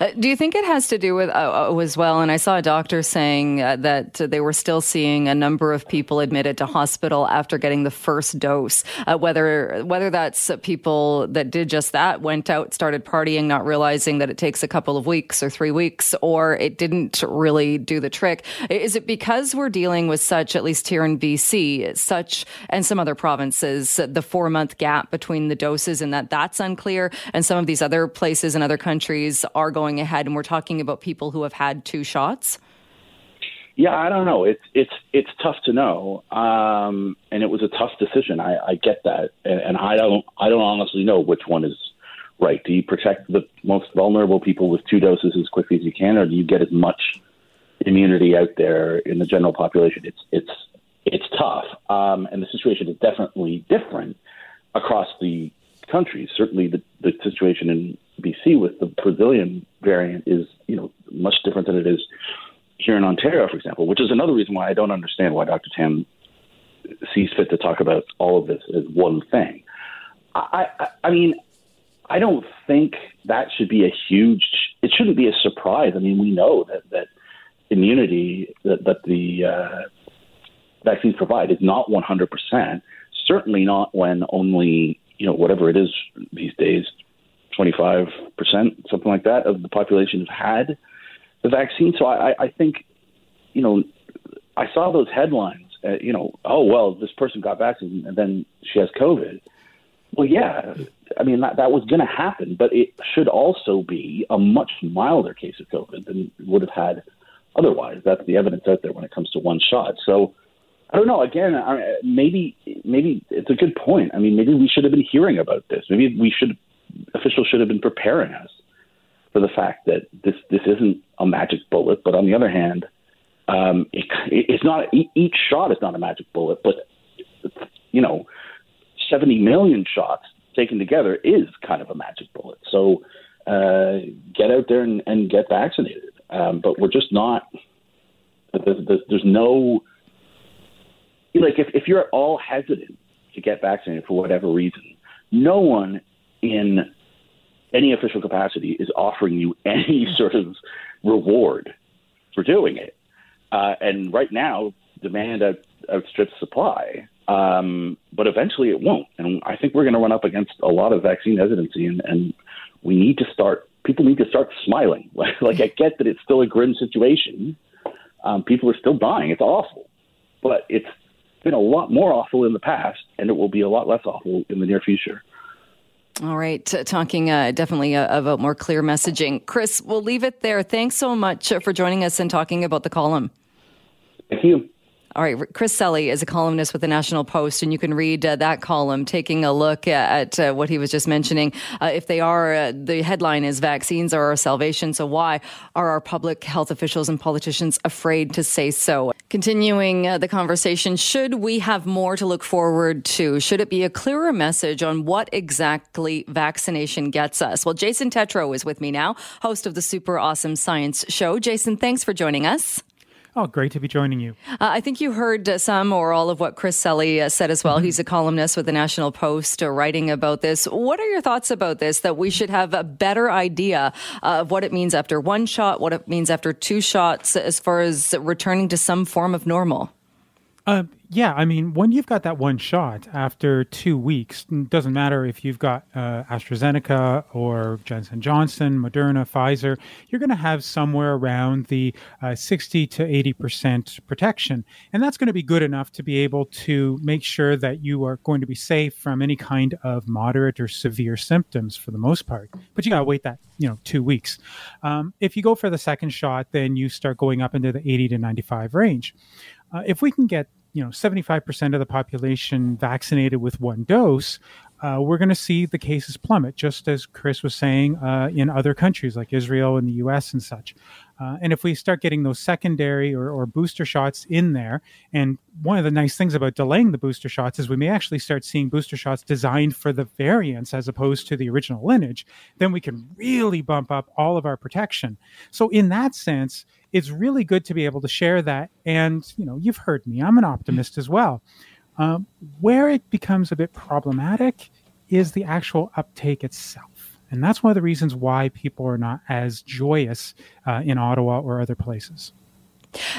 Speaker 1: Uh, do you think it has to do with uh, uh, as well? And I saw a doctor saying uh, that they were still seeing a number of people admitted to hospital after getting the first dose. Uh, whether whether that's people that did just that, went out, started partying, not realizing that it takes a couple of weeks or three weeks, or it didn't really do the trick. Is it because we're dealing with such, at least here in BC, such and some other provinces, the four month gap between the doses, and that that's unclear, and some of these other places and other countries are are going ahead, and we're talking about people who have had two shots?
Speaker 11: Yeah, I don't know. It's it's it's tough to know, um, and it was a tough decision. I, I get that, and, and I don't I don't honestly know which one is right. Do you protect the most vulnerable people with two doses as quickly as you can, or do you get as much immunity out there in the general population? It's it's it's tough, um, and the situation is definitely different across the countries. Certainly, the, the situation in BC with the Brazilian variant is, you know, much different than it is here in Ontario, for example, which is another reason why I don't understand why Dr. Tam sees fit to talk about all of this as one thing. I, I, I mean, I don't think that should be a huge. It shouldn't be a surprise. I mean, we know that that immunity that that the uh, vaccines provide is not 100 percent. Certainly not when only you know whatever it is these days, 25%, something like that, of the population have had the vaccine. So I, I think, you know, I saw those headlines, uh, you know, oh, well, this person got vaccinated and then she has COVID. Well, yeah, I mean, that, that was going to happen, but it should also be a much milder case of COVID than would have had otherwise. That's the evidence out there when it comes to one shot. So, I don't know. Again, maybe maybe it's a good point. I mean, maybe we should have been hearing about this. Maybe we should officials should have been preparing us for the fact that this this isn't a magic bullet. But on the other hand, um, it, it's not each shot is not a magic bullet, but you know, seventy million shots taken together is kind of a magic bullet. So uh, get out there and, and get vaccinated. Um, but we're just not. There's, there's, no like if, if you're at all hesitant to get vaccinated for whatever reason, no one in any official capacity is offering you any sort of reward for doing it. Uh, and right now, demand out, outstrips supply. Um, but eventually it won't. And I think we're going to run up against a lot of vaccine hesitancy, and, and we need to start, people need to start smiling. Like, I get that it's still a grim situation. Um, people are still dying. It's awful. But it's been a lot more awful in the past, and it will be a lot less awful in the near future.
Speaker 1: All right, talking uh, definitely uh, about more clear messaging. Chris, we'll leave it there. Thanks so much for joining us and talking about the column.
Speaker 11: Thank you.
Speaker 1: All right, Chris Selley is a columnist with the National Post, and you can read uh, that column taking a look at, uh, what he was just mentioning. Uh, if they are, uh, the headline is Vaccines are our salvation. So, why are our public health officials and politicians afraid to say so? Continuing uh, the conversation, should we have more to look forward to? Should it be a clearer message on what exactly vaccination gets us? Well, Jason Tetro is with me now, host of the Super Awesome Science Show. Jason, thanks for joining us.
Speaker 12: Oh, great to be joining you.
Speaker 1: Uh, I think you heard uh, some or all of what Chris Selley uh, said as well. Mm-hmm. He's a columnist with the National Post uh, writing about this. What are your thoughts about this? That we should have a better idea of what it means after one shot, what it means after two shots, as far as returning to some form of normal?
Speaker 12: Yeah, I mean, when you've got that one shot after two weeks, doesn't matter if you've got uh, AstraZeneca or Johnson Johnson, Moderna, Pfizer, you're going to have somewhere around the uh, 60 to 80 percent protection, and that's going to be good enough to be able to make sure that you are going to be safe from any kind of moderate or severe symptoms for the most part. But you got to wait that you know two weeks. Um, if you go for the second shot, then you start going up into the 80 to 95 range. Uh, if we can get you know 75% of the population vaccinated with one dose, uh, we're going to see the cases plummet, just as Chris was saying uh, in other countries like Israel and the US and such. Uh, and if we start getting those secondary or, or, booster shots in there, and one of the nice things about delaying the booster shots is we may actually start seeing booster shots designed for the variants as opposed to the original lineage, then we can really bump up all of our protection. So, in that sense, it's really good to be able to share that. And, you know, you've heard me, I'm an optimist as well. Um, where it becomes a bit problematic is the actual uptake itself. And that's one of the reasons why people are not as joyous uh, in Ottawa or other places.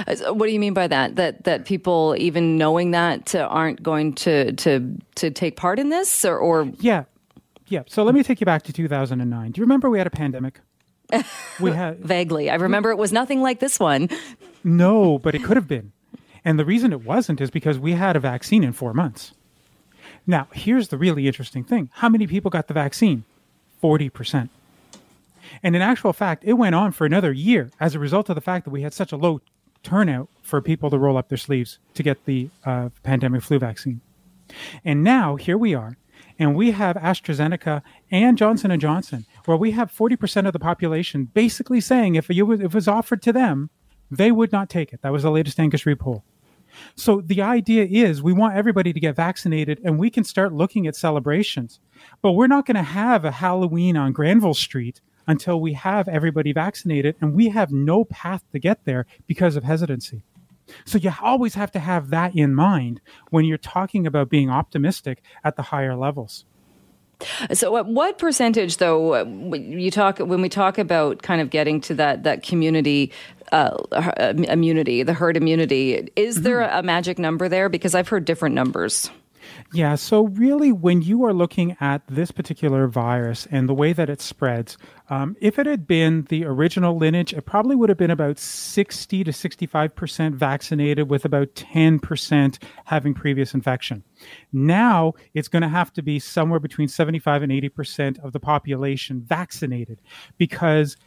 Speaker 1: What do you mean by that? That that people, even knowing that, uh, aren't going to to to take part in this, or, or
Speaker 12: yeah, yeah. So let me take you back to 2009. Do you remember we had a pandemic?
Speaker 1: we had vaguely. I remember it was nothing like this one.
Speaker 12: No, but it could have been. And the reason it wasn't is because we had a vaccine in four months. Now, here's the really interesting thing how many people got the vaccine? 40%. And in actual fact, it went on for another year as a result of the fact that we had such a low turnout for people to roll up their sleeves to get the uh, pandemic flu vaccine. And now here we are, and we have AstraZeneca and Johnson & Johnson where we have 40% of the population basically saying if, if it was offered to them, they would not take it. That was the latest Angus Reid poll. So the idea is we want everybody to get vaccinated and we can start looking at celebrations. But we're not going to have a Halloween on Granville Street until we have everybody vaccinated and we have no path to get there because of hesitancy. So you always have to have that in mind when you're talking about being optimistic at the higher levels.
Speaker 1: So, what percentage, though, you talk when we talk about kind of getting to that that community uh, immunity, the herd immunity, is mm-hmm. there a magic number there? Because I've heard different numbers.
Speaker 12: Yeah, so really, when you are looking at this particular virus and the way that it spreads, um, if it had been the original lineage, it probably would have been about 60 to 65% vaccinated, with about 10% having previous infection. Now it's going to have to be somewhere between 75 and 80% of the population vaccinated because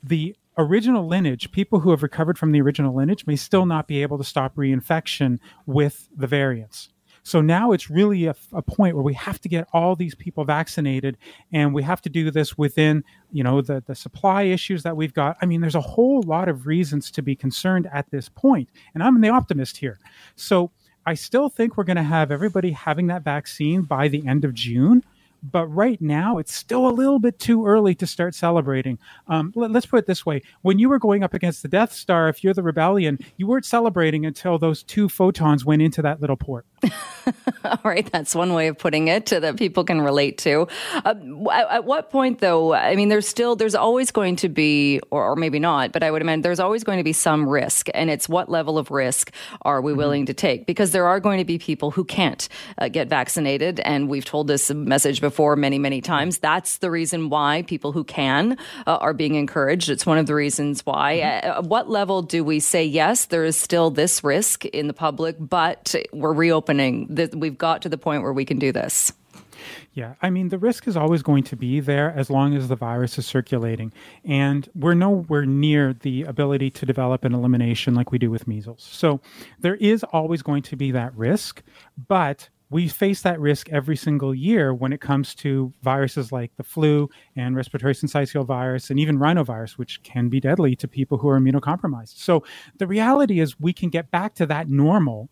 Speaker 12: the original lineage, people who have recovered from the original lineage may still not be able to stop reinfection with the variants. So now it's really a, a, point where we have to get all these people vaccinated, and we have to do this within, you know, the the supply issues that we've got. I mean, there's a whole lot of reasons to be concerned at this point, and I'm the optimist here. So I still think we're going to have everybody having that vaccine by the end of June. But right now, it's still a little bit too early to start celebrating. Um, let, us put it this way: when you were going up against the Death Star, if you're the rebellion, you weren't celebrating until those two photons went into that little port.
Speaker 1: All right, that's one way of putting it that people can relate to. Uh, at, at, what point, though? I mean, there's still there's always going to be, or, or, maybe not, but I would imagine there's always going to be some risk, and it's what level of risk are we mm-hmm. willing to take? Because there are going to be people who can't uh, get vaccinated, and we've told this message before many, many times. That's the reason why people who can uh, are being encouraged. It's one of the reasons why. Mm-hmm. At what level do we say yes? There is still this risk in the public, but we're reopening. We've got to the point where we can do this.
Speaker 12: Yeah, I mean, the risk is always going to be there as long as the virus is circulating. And we're nowhere near the ability to develop an elimination like we do with measles. So there is always going to be that risk, but we face that risk every single year when it comes to viruses like the flu and respiratory syncytial virus and even rhinovirus, which can be deadly to people who are immunocompromised. So the reality is we can get back to that normal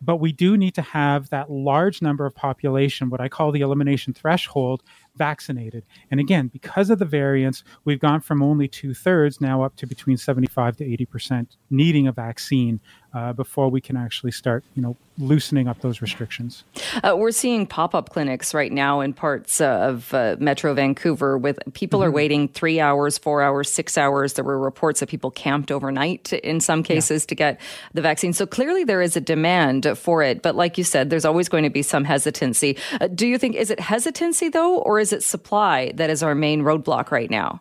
Speaker 12: but we do need to have that large number of population, what I call the elimination threshold, vaccinated. And again, because of the variants, we've gone from only two thirds now up to between 75 to 80% needing a vaccine uh, before we can actually start, you know, loosening up those restrictions.
Speaker 1: Uh, we're seeing pop-up clinics right now in parts uh, of uh, Metro Vancouver with people mm-hmm. are waiting three hours, four hours, six hours. There were reports that people camped overnight in some cases yeah. to get the vaccine. So clearly there is a demand for it. But like you said, there's always going to be some hesitancy. Uh, do you think, is it hesitancy though, or is it supply that is our main roadblock right now?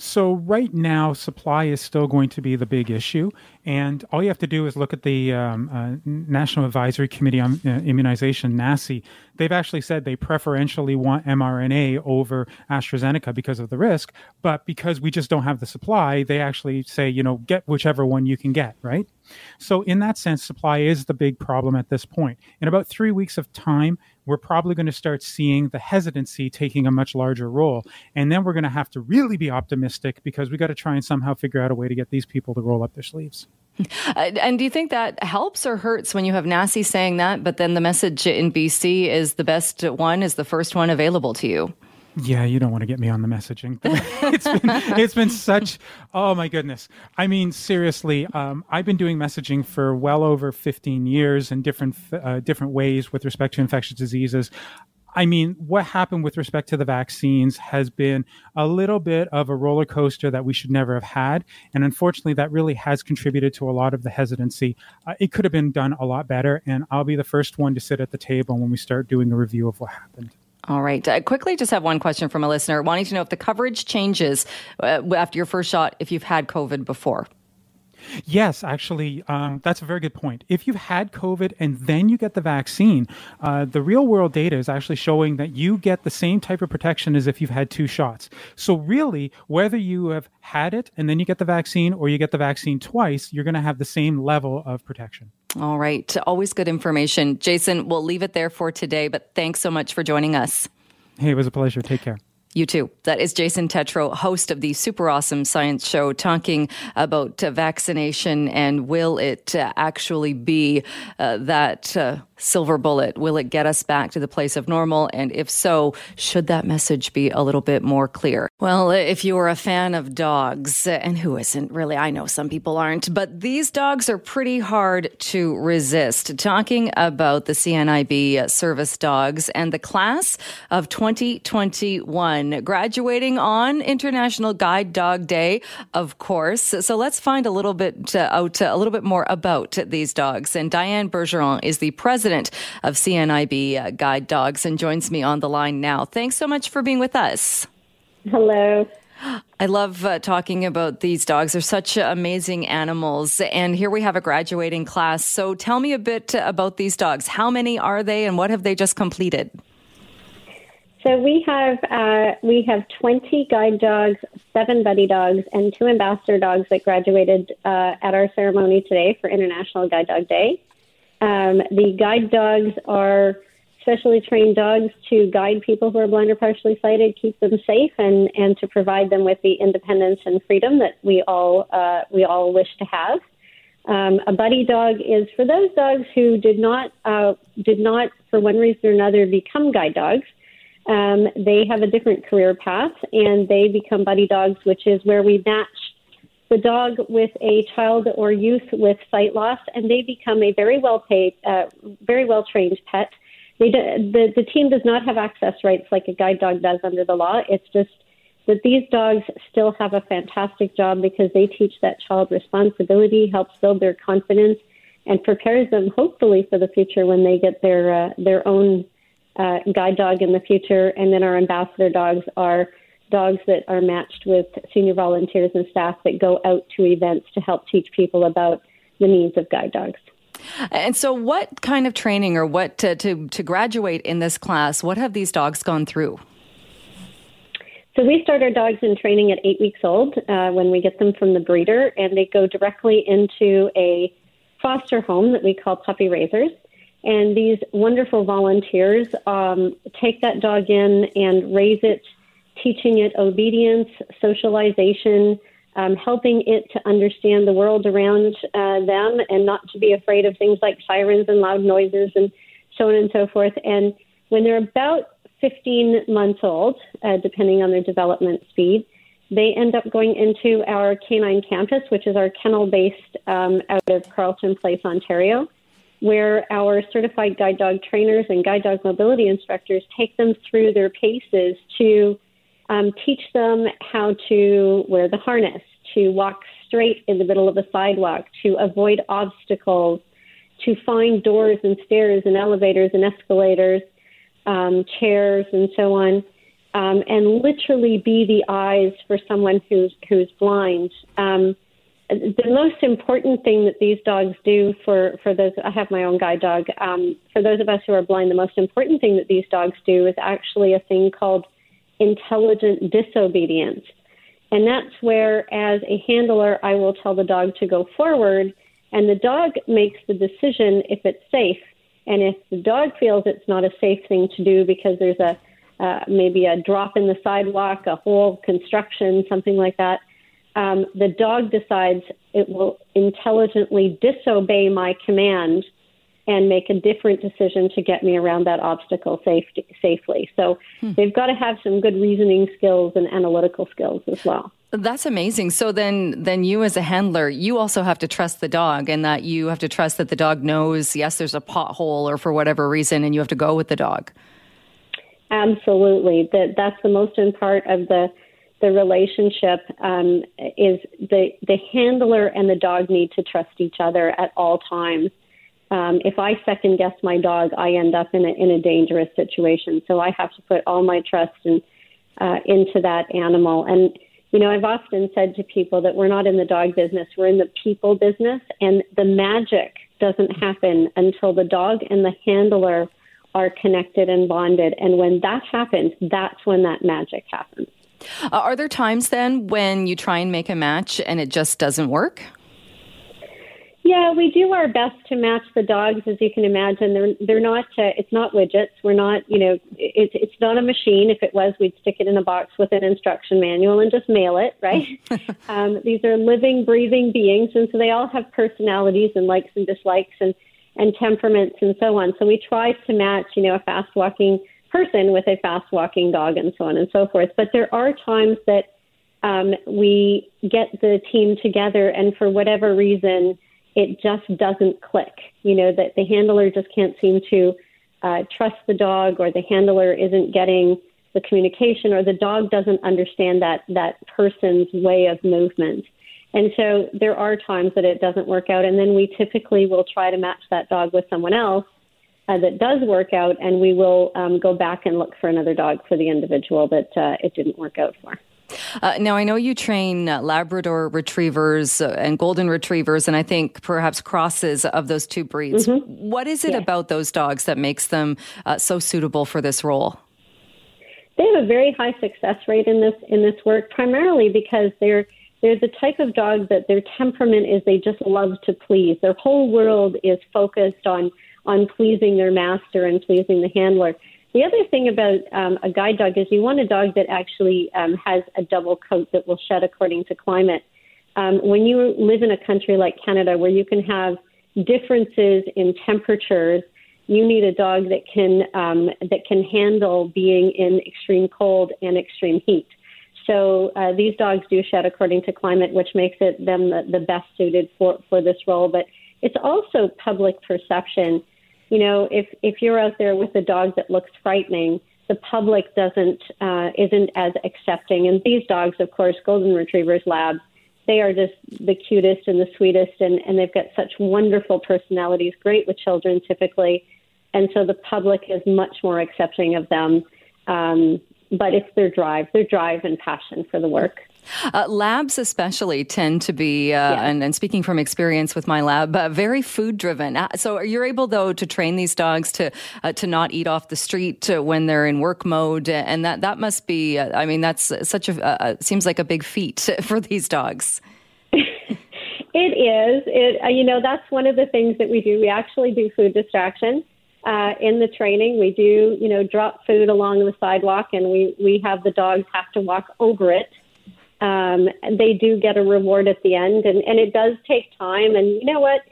Speaker 12: So right now, supply is still going to be the big issue, and all you have to do is look at the um, uh, National Advisory Committee on uh, Immunization (NACI). They've actually said they preferentially want mRNA over AstraZeneca because of the risk, but because we just don't have the supply, they actually say, you know, get whichever one you can get, right? So in that sense, supply is the big problem at this point. In about three weeks of time, we're probably going to start seeing the hesitancy taking a much larger role. And then we're going to have to really be optimistic because we got to try and somehow figure out a way to get these people to roll up their sleeves.
Speaker 1: And do you think that helps or hurts when you have NACI saying that, but then the message in BC is the best one, is the first one available to you?
Speaker 12: Yeah, you don't want to get me on the messaging. it's been it's been such oh my goodness. I mean, seriously, um, I've been doing messaging for well over 15 years in different uh, different ways with respect to infectious diseases. I mean, what happened with respect to the vaccines has been a little bit of a roller coaster that we should never have had. And unfortunately, that really has contributed to a lot of the hesitancy. Uh, it could have been done a lot better. And I'll be the first one to sit at the table when we start doing a review of what happened.
Speaker 1: All right. Uh, quickly, just have one question from a listener wanting to know if the coverage changes uh, after your first shot if you've had COVID before.
Speaker 12: Yes, actually, um, that's a very good point. If you've had COVID and then you get the vaccine, uh, the real world data is actually showing that you get the same type of protection as if you've had two shots. So, really, whether you have had it and then you get the vaccine or you get the vaccine twice, you're going to have the same level of protection.
Speaker 1: All right. Always good information. Jason, we'll leave it there for today, but thanks so much for joining us.
Speaker 12: Hey, it was a pleasure. Take care.
Speaker 1: You too. That is Jason Tetro, host of the super awesome science show, talking about uh, vaccination and will it uh, actually be uh, that uh, silver bullet? Will it get us back to the place of normal? And if so, should that message be a little bit more clear? Well, if you are a fan of dogs, and who isn't really, I know some people aren't, but these dogs are pretty hard to resist. Talking about the CNIB service dogs and the class of 2021 graduating on International Guide Dog Day, of course. So let's find a little bit uh, out, a little bit more about these dogs. And Diane Bergeron is the president president of CNIB uh, Guide Dogs and joins me on the line now. Thanks so much for being with us.
Speaker 13: Hello.
Speaker 1: I love uh, talking about these dogs. They're such amazing animals. And here we have a graduating class. So tell me a bit about these dogs. How many are they and what have they just completed?
Speaker 13: So we have uh, we have 20 guide dogs, seven buddy dogs, and two ambassador dogs that graduated uh, at our ceremony today for International Guide Dog Day. Um, the guide dogs are specially trained dogs to guide people who are blind or partially sighted, keep them safe, and, and to provide them with the independence and freedom that we all uh, we all wish to have. Um, a buddy dog is for those dogs who did not uh, did not, for one reason or another, become guide dogs. Um, they have a different career path, and they become buddy dogs, which is where we match the dog with a child or youth with sight loss, and they become a very well paid, uh, very well trained pet. They do, the the team does not have access rights like a guide dog does under the law. It's just that these dogs still have a fantastic job because they teach that child responsibility, helps build their confidence, and prepares them hopefully for the future when they get their uh, their own uh, guide dog in the future. And then our ambassador dogs are dogs that are matched with senior volunteers and staff that go out to events to help teach people about the needs of guide dogs.
Speaker 1: And so, what kind of training or what to, to, to graduate in this class, what have these dogs gone through?
Speaker 13: So we start our dogs in training at eight weeks old uh, when we get them from the breeder, and they go directly into a foster home that we call puppy raisers. And these wonderful volunteers um, take that dog in and raise it, teaching it obedience, socialization, um, helping it to understand the world around uh, them and not to be afraid of things like sirens and loud noises and so on and so forth. And when they're about 15 months old, uh, depending on their development speed, they end up going into our canine campus, which is our kennel based um, out of Carleton Place, Ontario, where our certified guide dog trainers and guide dog mobility instructors take them through their paces to um, teach them how to wear the harness, to walk straight in the middle of a sidewalk, to avoid obstacles, to find doors and stairs and elevators and escalators, um, chairs and so on, um, and literally be the eyes for someone who's who's blind. Um, the most important thing that these dogs do for for those I have my own guide dog. Um, for those of us who are blind, the most important thing that these dogs do is actually a thing called intelligent disobedience. And that's where, as a handler, I will tell the dog to go forward, and the dog makes the decision if it's safe. And if the dog feels it's not a safe thing to do because there's a uh, maybe a drop in the sidewalk, a whole construction, something like that, um, the dog decides it will intelligently disobey my command and make a different decision to get me around that obstacle safe, safely. So hmm. they've got to have some good reasoning skills and analytical skills as well.
Speaker 1: That's amazing. So then then you as a handler, you also have to trust the dog and that you have to trust that the dog knows yes there's a pothole or for whatever reason and you have to go with the dog.
Speaker 13: Absolutely. That that's the most important part of the the relationship um, is the the handler and the dog need to trust each other at all times um, if I second guess my dog, I end up in a, in a dangerous situation. So I have to put all my trust in, uh, into that animal. And, you know, I've often said to people that we're not in the dog business, we're in the people business. And the magic doesn't happen until the dog and the handler are connected and bonded. And when that happens, that's when that magic happens.
Speaker 1: Uh, are there times then when you try and make a match and it just doesn't work?
Speaker 13: Yeah, we do our best to match the dogs, as you can imagine. They're they're not. Uh, it's not widgets. We're not. You know, it's it's not a machine. If it was, we'd stick it in a box with an instruction manual and just mail it, right? um, these are living, breathing beings, and so they all have personalities and likes and dislikes and and temperaments and so on. So we try to match, you know, a fast walking person with a fast walking dog and so on and so forth. But there are times that um, we get the team together, and for whatever reason it just doesn't click. You know, that the handler just can't seem to uh, trust the dog, or the handler isn't getting the communication, or the dog doesn't understand that that person's way of movement. And so there are times that it doesn't work out, and then we typically will try to match that dog with someone else uh, that does work out, and we will um, go back and look for another dog for the individual that uh, it didn't work out for.
Speaker 1: Uh, now, I know you train uh, Labrador retrievers uh, and golden retrievers, and I think perhaps crosses of those two breeds. Mm-hmm. What is it about those dogs that makes them uh, so suitable for this role?
Speaker 13: They have a very high success rate in this in this work, primarily because they're they're the type of dog that their temperament is they just love to please. Their whole world is focused on on pleasing their master and pleasing the handler. The other thing about um, a guide dog is you want a dog that actually um, has a double coat that will shed according to climate. Um, when you live in a country like Canada where you can have differences in temperatures, you need a dog that can um, that can handle being in extreme cold and extreme heat. So uh, these dogs do shed according to climate, which makes it them the, the best suited for for this role. But it's also public perception you know, if if you're out there with a dog that looks frightening, the public doesn't uh, isn't as accepting. And these dogs, of course, golden retrievers, labs, they are just the cutest and the sweetest, and and they've got such wonderful personalities, great with children typically, and so the public is much more accepting of them. Um, but it's their drive, their drive and passion for the work.
Speaker 1: Uh, labs, especially, tend to be, uh, yeah. and, and, speaking from experience with my lab, uh, very food driven. Uh, so, you're able though to train these dogs to uh, to not eat off the street when they're in work mode, and that that must be. Uh, I mean, that's such a seems like a big feat for these dogs.
Speaker 13: It is. It you know that's one of the things that we do. We actually do food distraction uh, in the training. We do you know drop food along the sidewalk, and we we have the dogs have to walk over it. Um, they do get a reward at the end, and and it does take time. And you know what?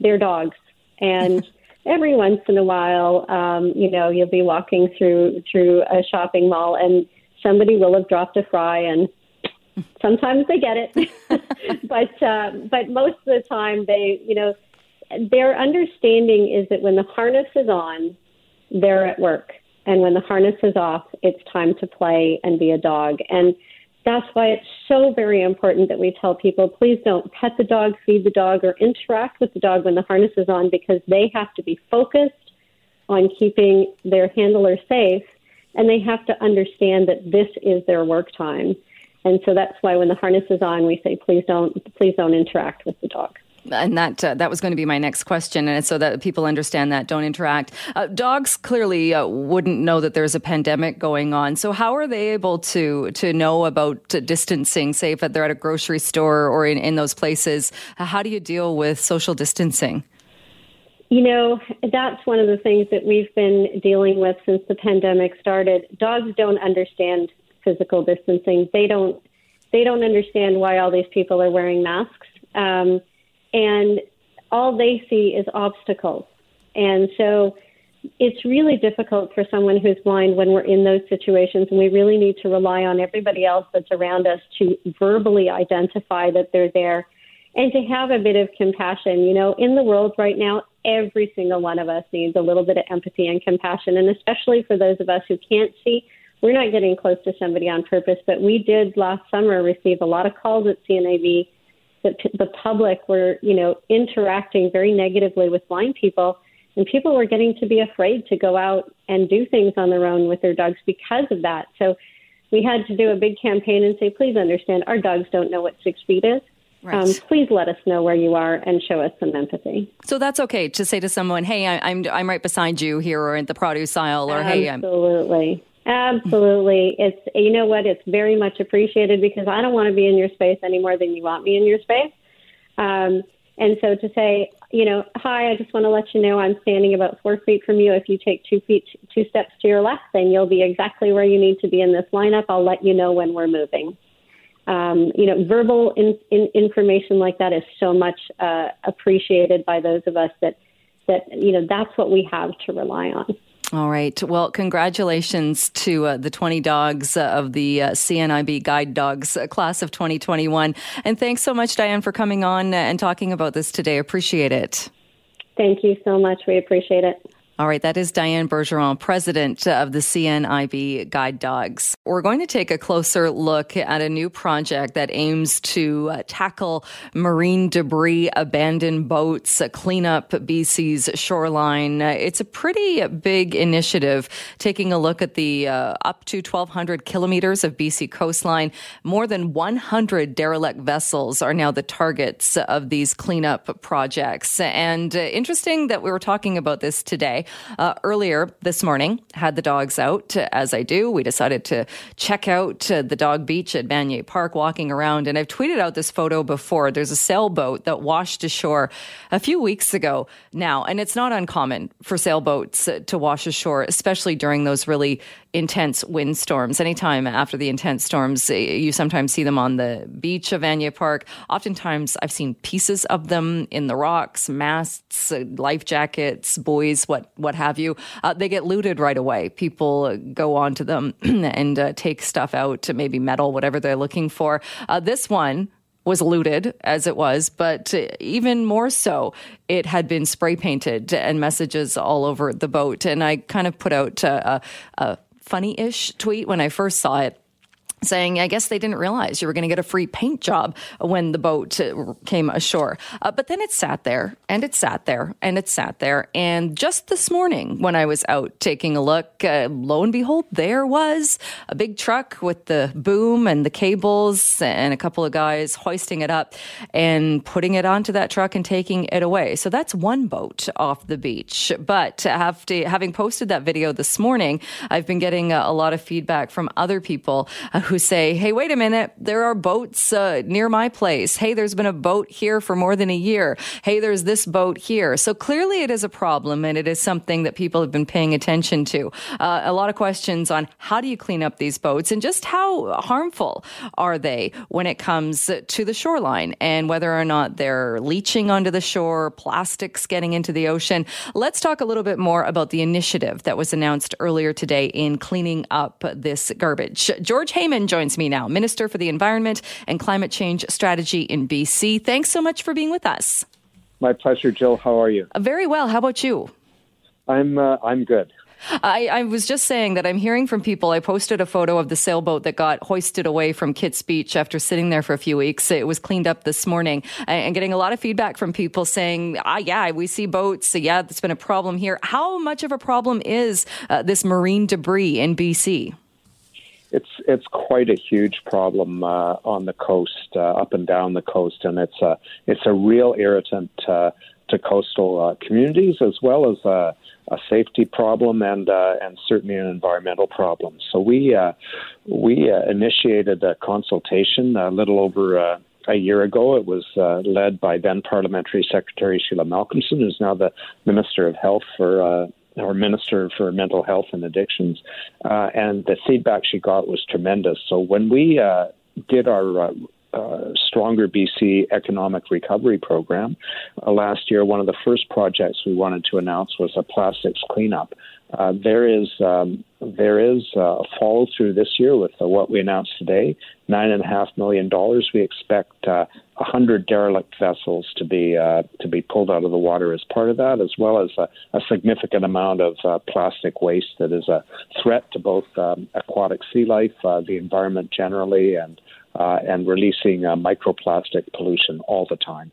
Speaker 13: They're dogs, and every once in a while, um, you know, you'll be walking through through a shopping mall, and somebody will have dropped a fry and Sometimes they get it, but uh, but most of the time they, you know, their understanding is that when the harness is on, they're at work, and when the harness is off, it's time to play and be a dog. And that's why it's so very important that we tell people please don't pet the dog, feed the dog, or interact with the dog when the harness is on because they have to be focused on keeping their handler safe and they have to understand that this is their work time. And so that's why when the harness is on, we say, please don't, please don't interact with the dog
Speaker 1: and that uh, that was going to be my next question, and so that people understand that don't interact. Uh, dogs clearly uh, wouldn't know that there's a pandemic going on. So how are they able to to know about distancing? Say if they're at a grocery store or in, in those places, how do you deal with social distancing?
Speaker 13: You know, that's one of the things that we've been dealing with since the pandemic started. Dogs don't understand physical distancing. They don't they don't understand why all these people are wearing masks, um, and all they see is obstacles. And so it's really difficult for someone who's blind when we're in those situations, and we really need to rely on everybody else that's around us to verbally identify that they're there and to have a bit of compassion. You know, in the world right now, every single one of us needs a little bit of empathy and compassion, and especially for those of us who can't see we're not getting close to somebody on purpose, but we did last summer receive a lot of calls at CNIB that p- the public were, you know, interacting very negatively with blind people, and people were getting to be afraid to go out and do things on their own with their dogs because of that. So we had to do a big campaign and say, please understand, our dogs don't know what six feet is. Right. Um, please let us know where you are and show us some empathy.
Speaker 1: So that's okay to say to someone, "Hey, I, am I'm, I'm right beside you here, or in the produce aisle, or
Speaker 13: Absolutely.
Speaker 1: Hey,
Speaker 13: I'm absolutely." Absolutely. It's you know what, it's very much appreciated because I don't want to be in your space any more than you want me in your space. Um, and so to say, you know, hi, I just want to let you know I'm standing about four feet from you. If you take two feet, two steps to your left, then you'll be exactly where you need to be in this lineup. I'll let you know when we're moving. Um, you know, verbal in, in information like that is so much uh, appreciated by those of us that that you know that's what we have to rely on.
Speaker 1: All right. Well, congratulations to uh, the 20 dogs uh, of the uh, CNIB Guide Dogs uh, class of 2021. And thanks so much, Diane, for coming on and talking about this today. Appreciate it.
Speaker 13: Thank you so much. We appreciate it.
Speaker 1: All right, that is Diane Bergeron, president of the CNIB Guide Dogs. We're going to take a closer look at a new project that aims to uh, tackle marine debris, abandoned boats, uh, clean up BC's shoreline. Uh, it's a pretty big initiative, taking a look at the uh, up to 1,200 kilometers of BC coastline. More than 100 derelict vessels are now the targets of these cleanup projects. And uh, interesting that we were talking about this today uh, earlier this morning, had the dogs out, as I do. We decided to check out uh, the dog beach at Vanier Park, walking around. And I've tweeted out this photo before. There's a sailboat that washed ashore a few weeks ago now. And it's not uncommon for sailboats uh, to wash ashore, especially during those really intense windstorms. Anytime after the intense storms, eh, you sometimes see them on the beach of Vanier Park. Oftentimes, I've seen pieces of them in the rocks, masts, uh, life jackets, buoys, what what have you. Uh, they get looted right away. People go onto them and uh, take stuff out, maybe metal, whatever they're looking for. Uh, this one was looted as it was, but even more so, it had been spray painted and messages all over the boat. And I kind of put out a, a funny ish tweet when I first saw it saying, I guess they didn't realize you were going to get a free paint job when the boat uh, came ashore. Uh, but then it sat there and it sat there and it sat there. And just this morning, when I was out taking a look, uh, lo and behold, there was a big truck with the boom and the cables and a couple of guys hoisting it up and putting it onto that truck and taking it away. So that's one boat off the beach. But after having posted that video this morning, I've been getting a, lot of feedback from other people uh, who say, hey, wait a minute, there are boats uh, near my place. Hey, there's been a boat here for more than a year. Hey, there's this boat here. So clearly it is a problem and it is something that people have been paying attention to. Uh, a lot of questions on how do you clean up these boats and just how harmful are they when it comes to the shoreline and whether or not they're leaching onto the shore, plastics getting into the ocean. Let's talk a little bit more about the initiative that was announced earlier today in cleaning up this garbage. George Heyman joins me now, Minister for the Environment and Climate Change Strategy in BC. Thanks so much for being with us.
Speaker 14: My pleasure, Jill. How are you?
Speaker 1: Uh, very well. How about you?
Speaker 14: I'm uh, I'm good.
Speaker 1: I, I, was just saying that I'm hearing from people. I posted a photo of the sailboat that got hoisted away from Kits Beach after sitting there for a few weeks. It was cleaned up this morning and getting a lot of feedback from people saying, ah, yeah, we see boats. Yeah, there's been a problem here. How much of a problem is uh, this marine debris in BC?
Speaker 14: It's it's quite a huge problem uh, on the coast, uh, up and down the coast, and it's a it's a real irritant uh, to coastal uh, communities as well as a, a safety problem and uh, and certainly an environmental problem. So we uh, we initiated a consultation a little over. a year ago, it was led by then Parliamentary Secretary Sheila Malcolmson, who's now the Minister of Health for our Minister for Mental Health and Addictions, uh, and the feedback she got was tremendous. So when we uh, did our uh, uh Stronger BC Economic Recovery Program uh, last year, one of the first projects we wanted to announce was a plastics cleanup. Uh, there is um, there is uh, a follow through this year with uh, what we announced today, nine and a half million dollars. We expect uh, hundred derelict vessels to be uh, to be pulled out of the water as part of that, as well as a, a significant amount of uh, plastic waste that is a threat to both um, aquatic sea life, the environment generally, and and releasing microplastic pollution all the time.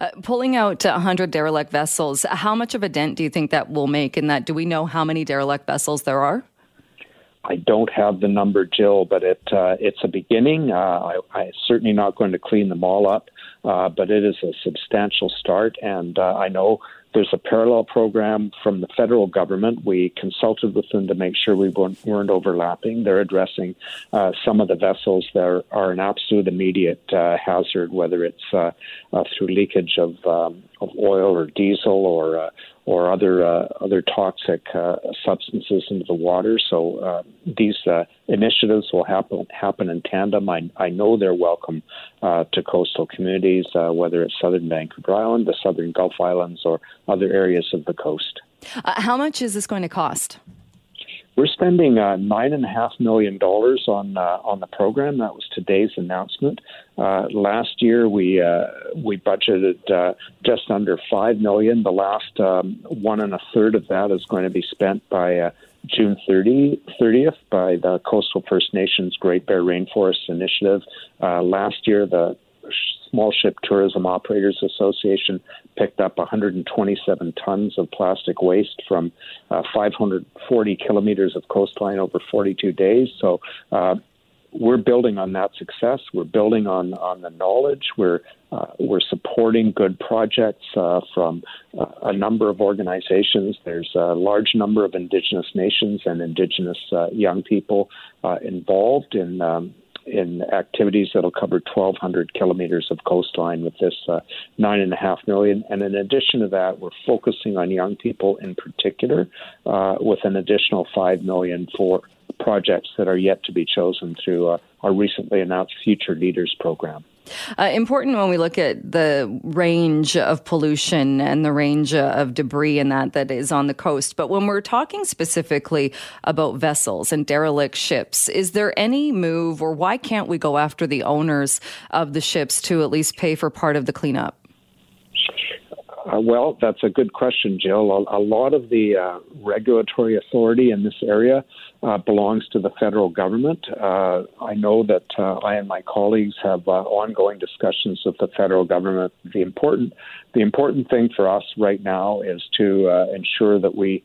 Speaker 1: Uh, pulling out 100 derelict vessels, how much of a dent do you think that will make in that? Do we know how many derelict vessels there are?
Speaker 14: I don't have the number, Jill, but it uh, it's a beginning. Uh, I, I'm certainly not going to clean them all up, uh, but it is a substantial start, and uh, I know there's a parallel program from the federal government. We consulted with them to make sure we weren't, weren't overlapping. They're addressing uh, some of the vessels that are, an absolute immediate uh, hazard, whether it's uh, uh through leakage of, um, of oil or diesel or uh, or other uh, other toxic uh, substances into the water. So uh, these uh, initiatives will happen happen in tandem. I, I know they're welcome uh, to coastal communities, uh, whether it's southern Vancouver Island, the southern Gulf Islands, or other areas of the coast.
Speaker 1: how much is this going to cost?
Speaker 14: We're spending uh, nine and a half million dollars on uh, on the program. That was today's announcement. Uh, last year we uh, we budgeted uh, just under five million. The last um, one and a third of that is going to be spent by uh, June 30, 30th by the Coastal First Nations Great Bear Rainforest Initiative. last year the Small Ship Tourism Operators Association picked up 127 tons of plastic waste from uh, 540 kilometers of coastline over 42 days. So uh, we're building on that success. We're building on on the knowledge. We're uh, we're supporting good projects uh, from uh, a number of organizations. There's a large number of Indigenous nations and Indigenous uh, young people uh, involved in um, in activities that'll cover 1,200 kilometers of coastline with this uh, nine and a half million. And in addition to that, we're focusing on young people in particular, uh, with an additional five million for projects that are yet to be chosen through uh, our recently announced Future Leaders program.
Speaker 1: Uh, important when we look at the range of pollution and the range of debris and that that is on the coast. But when we're talking specifically about vessels and derelict ships, is there any move or why can't we go after the owners of the ships to at least pay for part of the cleanup?
Speaker 14: Uh, well, that's a good question, Jill. A, a lot of the uh, regulatory authority in this area uh, belongs to the federal government. Uh, I know that uh, I and my colleagues have uh, ongoing discussions with the federal government. The important, the important thing for us right now is to ensure that we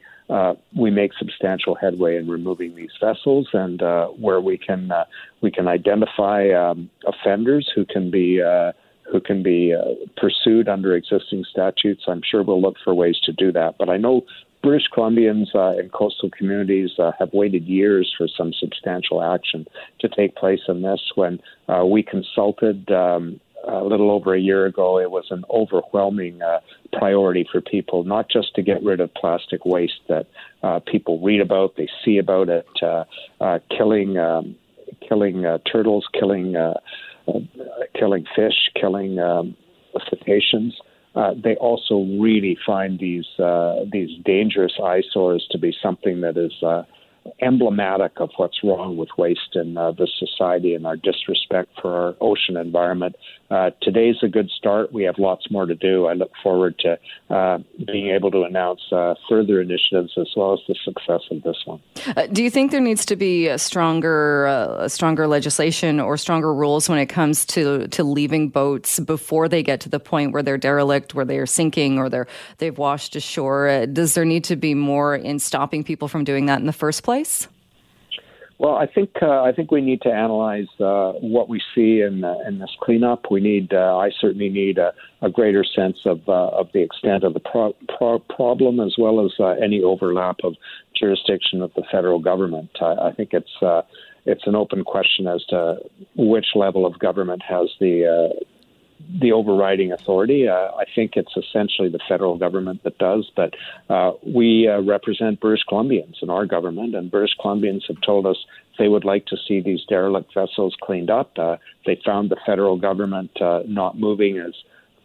Speaker 14: we make substantial headway in removing these vessels, and where we can we can identify um, offenders who can be who can be uh, pursued under existing statutes. I'm sure we'll look for ways to do that. But I know British Columbians uh, and coastal communities uh, have waited years for some substantial action to take place in this. When uh, we consulted um, a little over a year ago, it was an overwhelming uh, priority for people, not just to get rid of plastic waste that uh, people read about, they see about it, uh, killing um, killing turtles, killing killing fish, killing um, cetaceans. Uh, they also really find these uh, these dangerous eyesores to be something that is uh, emblematic of what's wrong with waste in uh, this society and our disrespect for our ocean environment. Uh, today's a good start. We have lots more to do. I look forward to uh, being able to announce uh, further initiatives as well as the success of this one.
Speaker 1: Uh, do you think there needs to be a stronger, uh, stronger legislation or stronger rules when it comes to to leaving boats before they get to the point where they're derelict, where they are sinking, or they're they've washed ashore? does there need to be more in stopping people from doing that in the first place?
Speaker 14: Well, I think uh, I think we need to analyze uh, what we see in uh, in this cleanup. We need, uh, I certainly need a, a greater sense of uh, of the extent of the pro- pro- problem, as well as uh, any overlap of jurisdiction of the federal government. I, I think it's it's an open question as to which level of government has the the overriding authority. Uh, I think it's essentially the federal government that does, but uh, we uh, represent British Columbians in our government, and British Columbians have told us they would like to see these derelict vessels cleaned up. Uh, they found the federal government uh, not moving as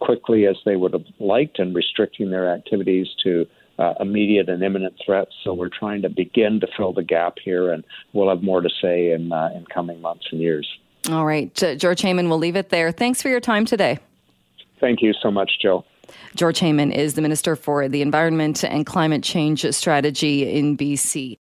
Speaker 14: quickly as they would have liked and restricting their activities to uh, immediate and imminent threats. So we're trying to begin to fill the gap here, and we'll have more to say in in coming months and years.
Speaker 1: All right. George Heyman, we'll leave it there. Thanks for your time today.
Speaker 14: Thank you so much, Joe.
Speaker 1: George Heyman is the Minister for the Environment and Climate Change Strategy in BC.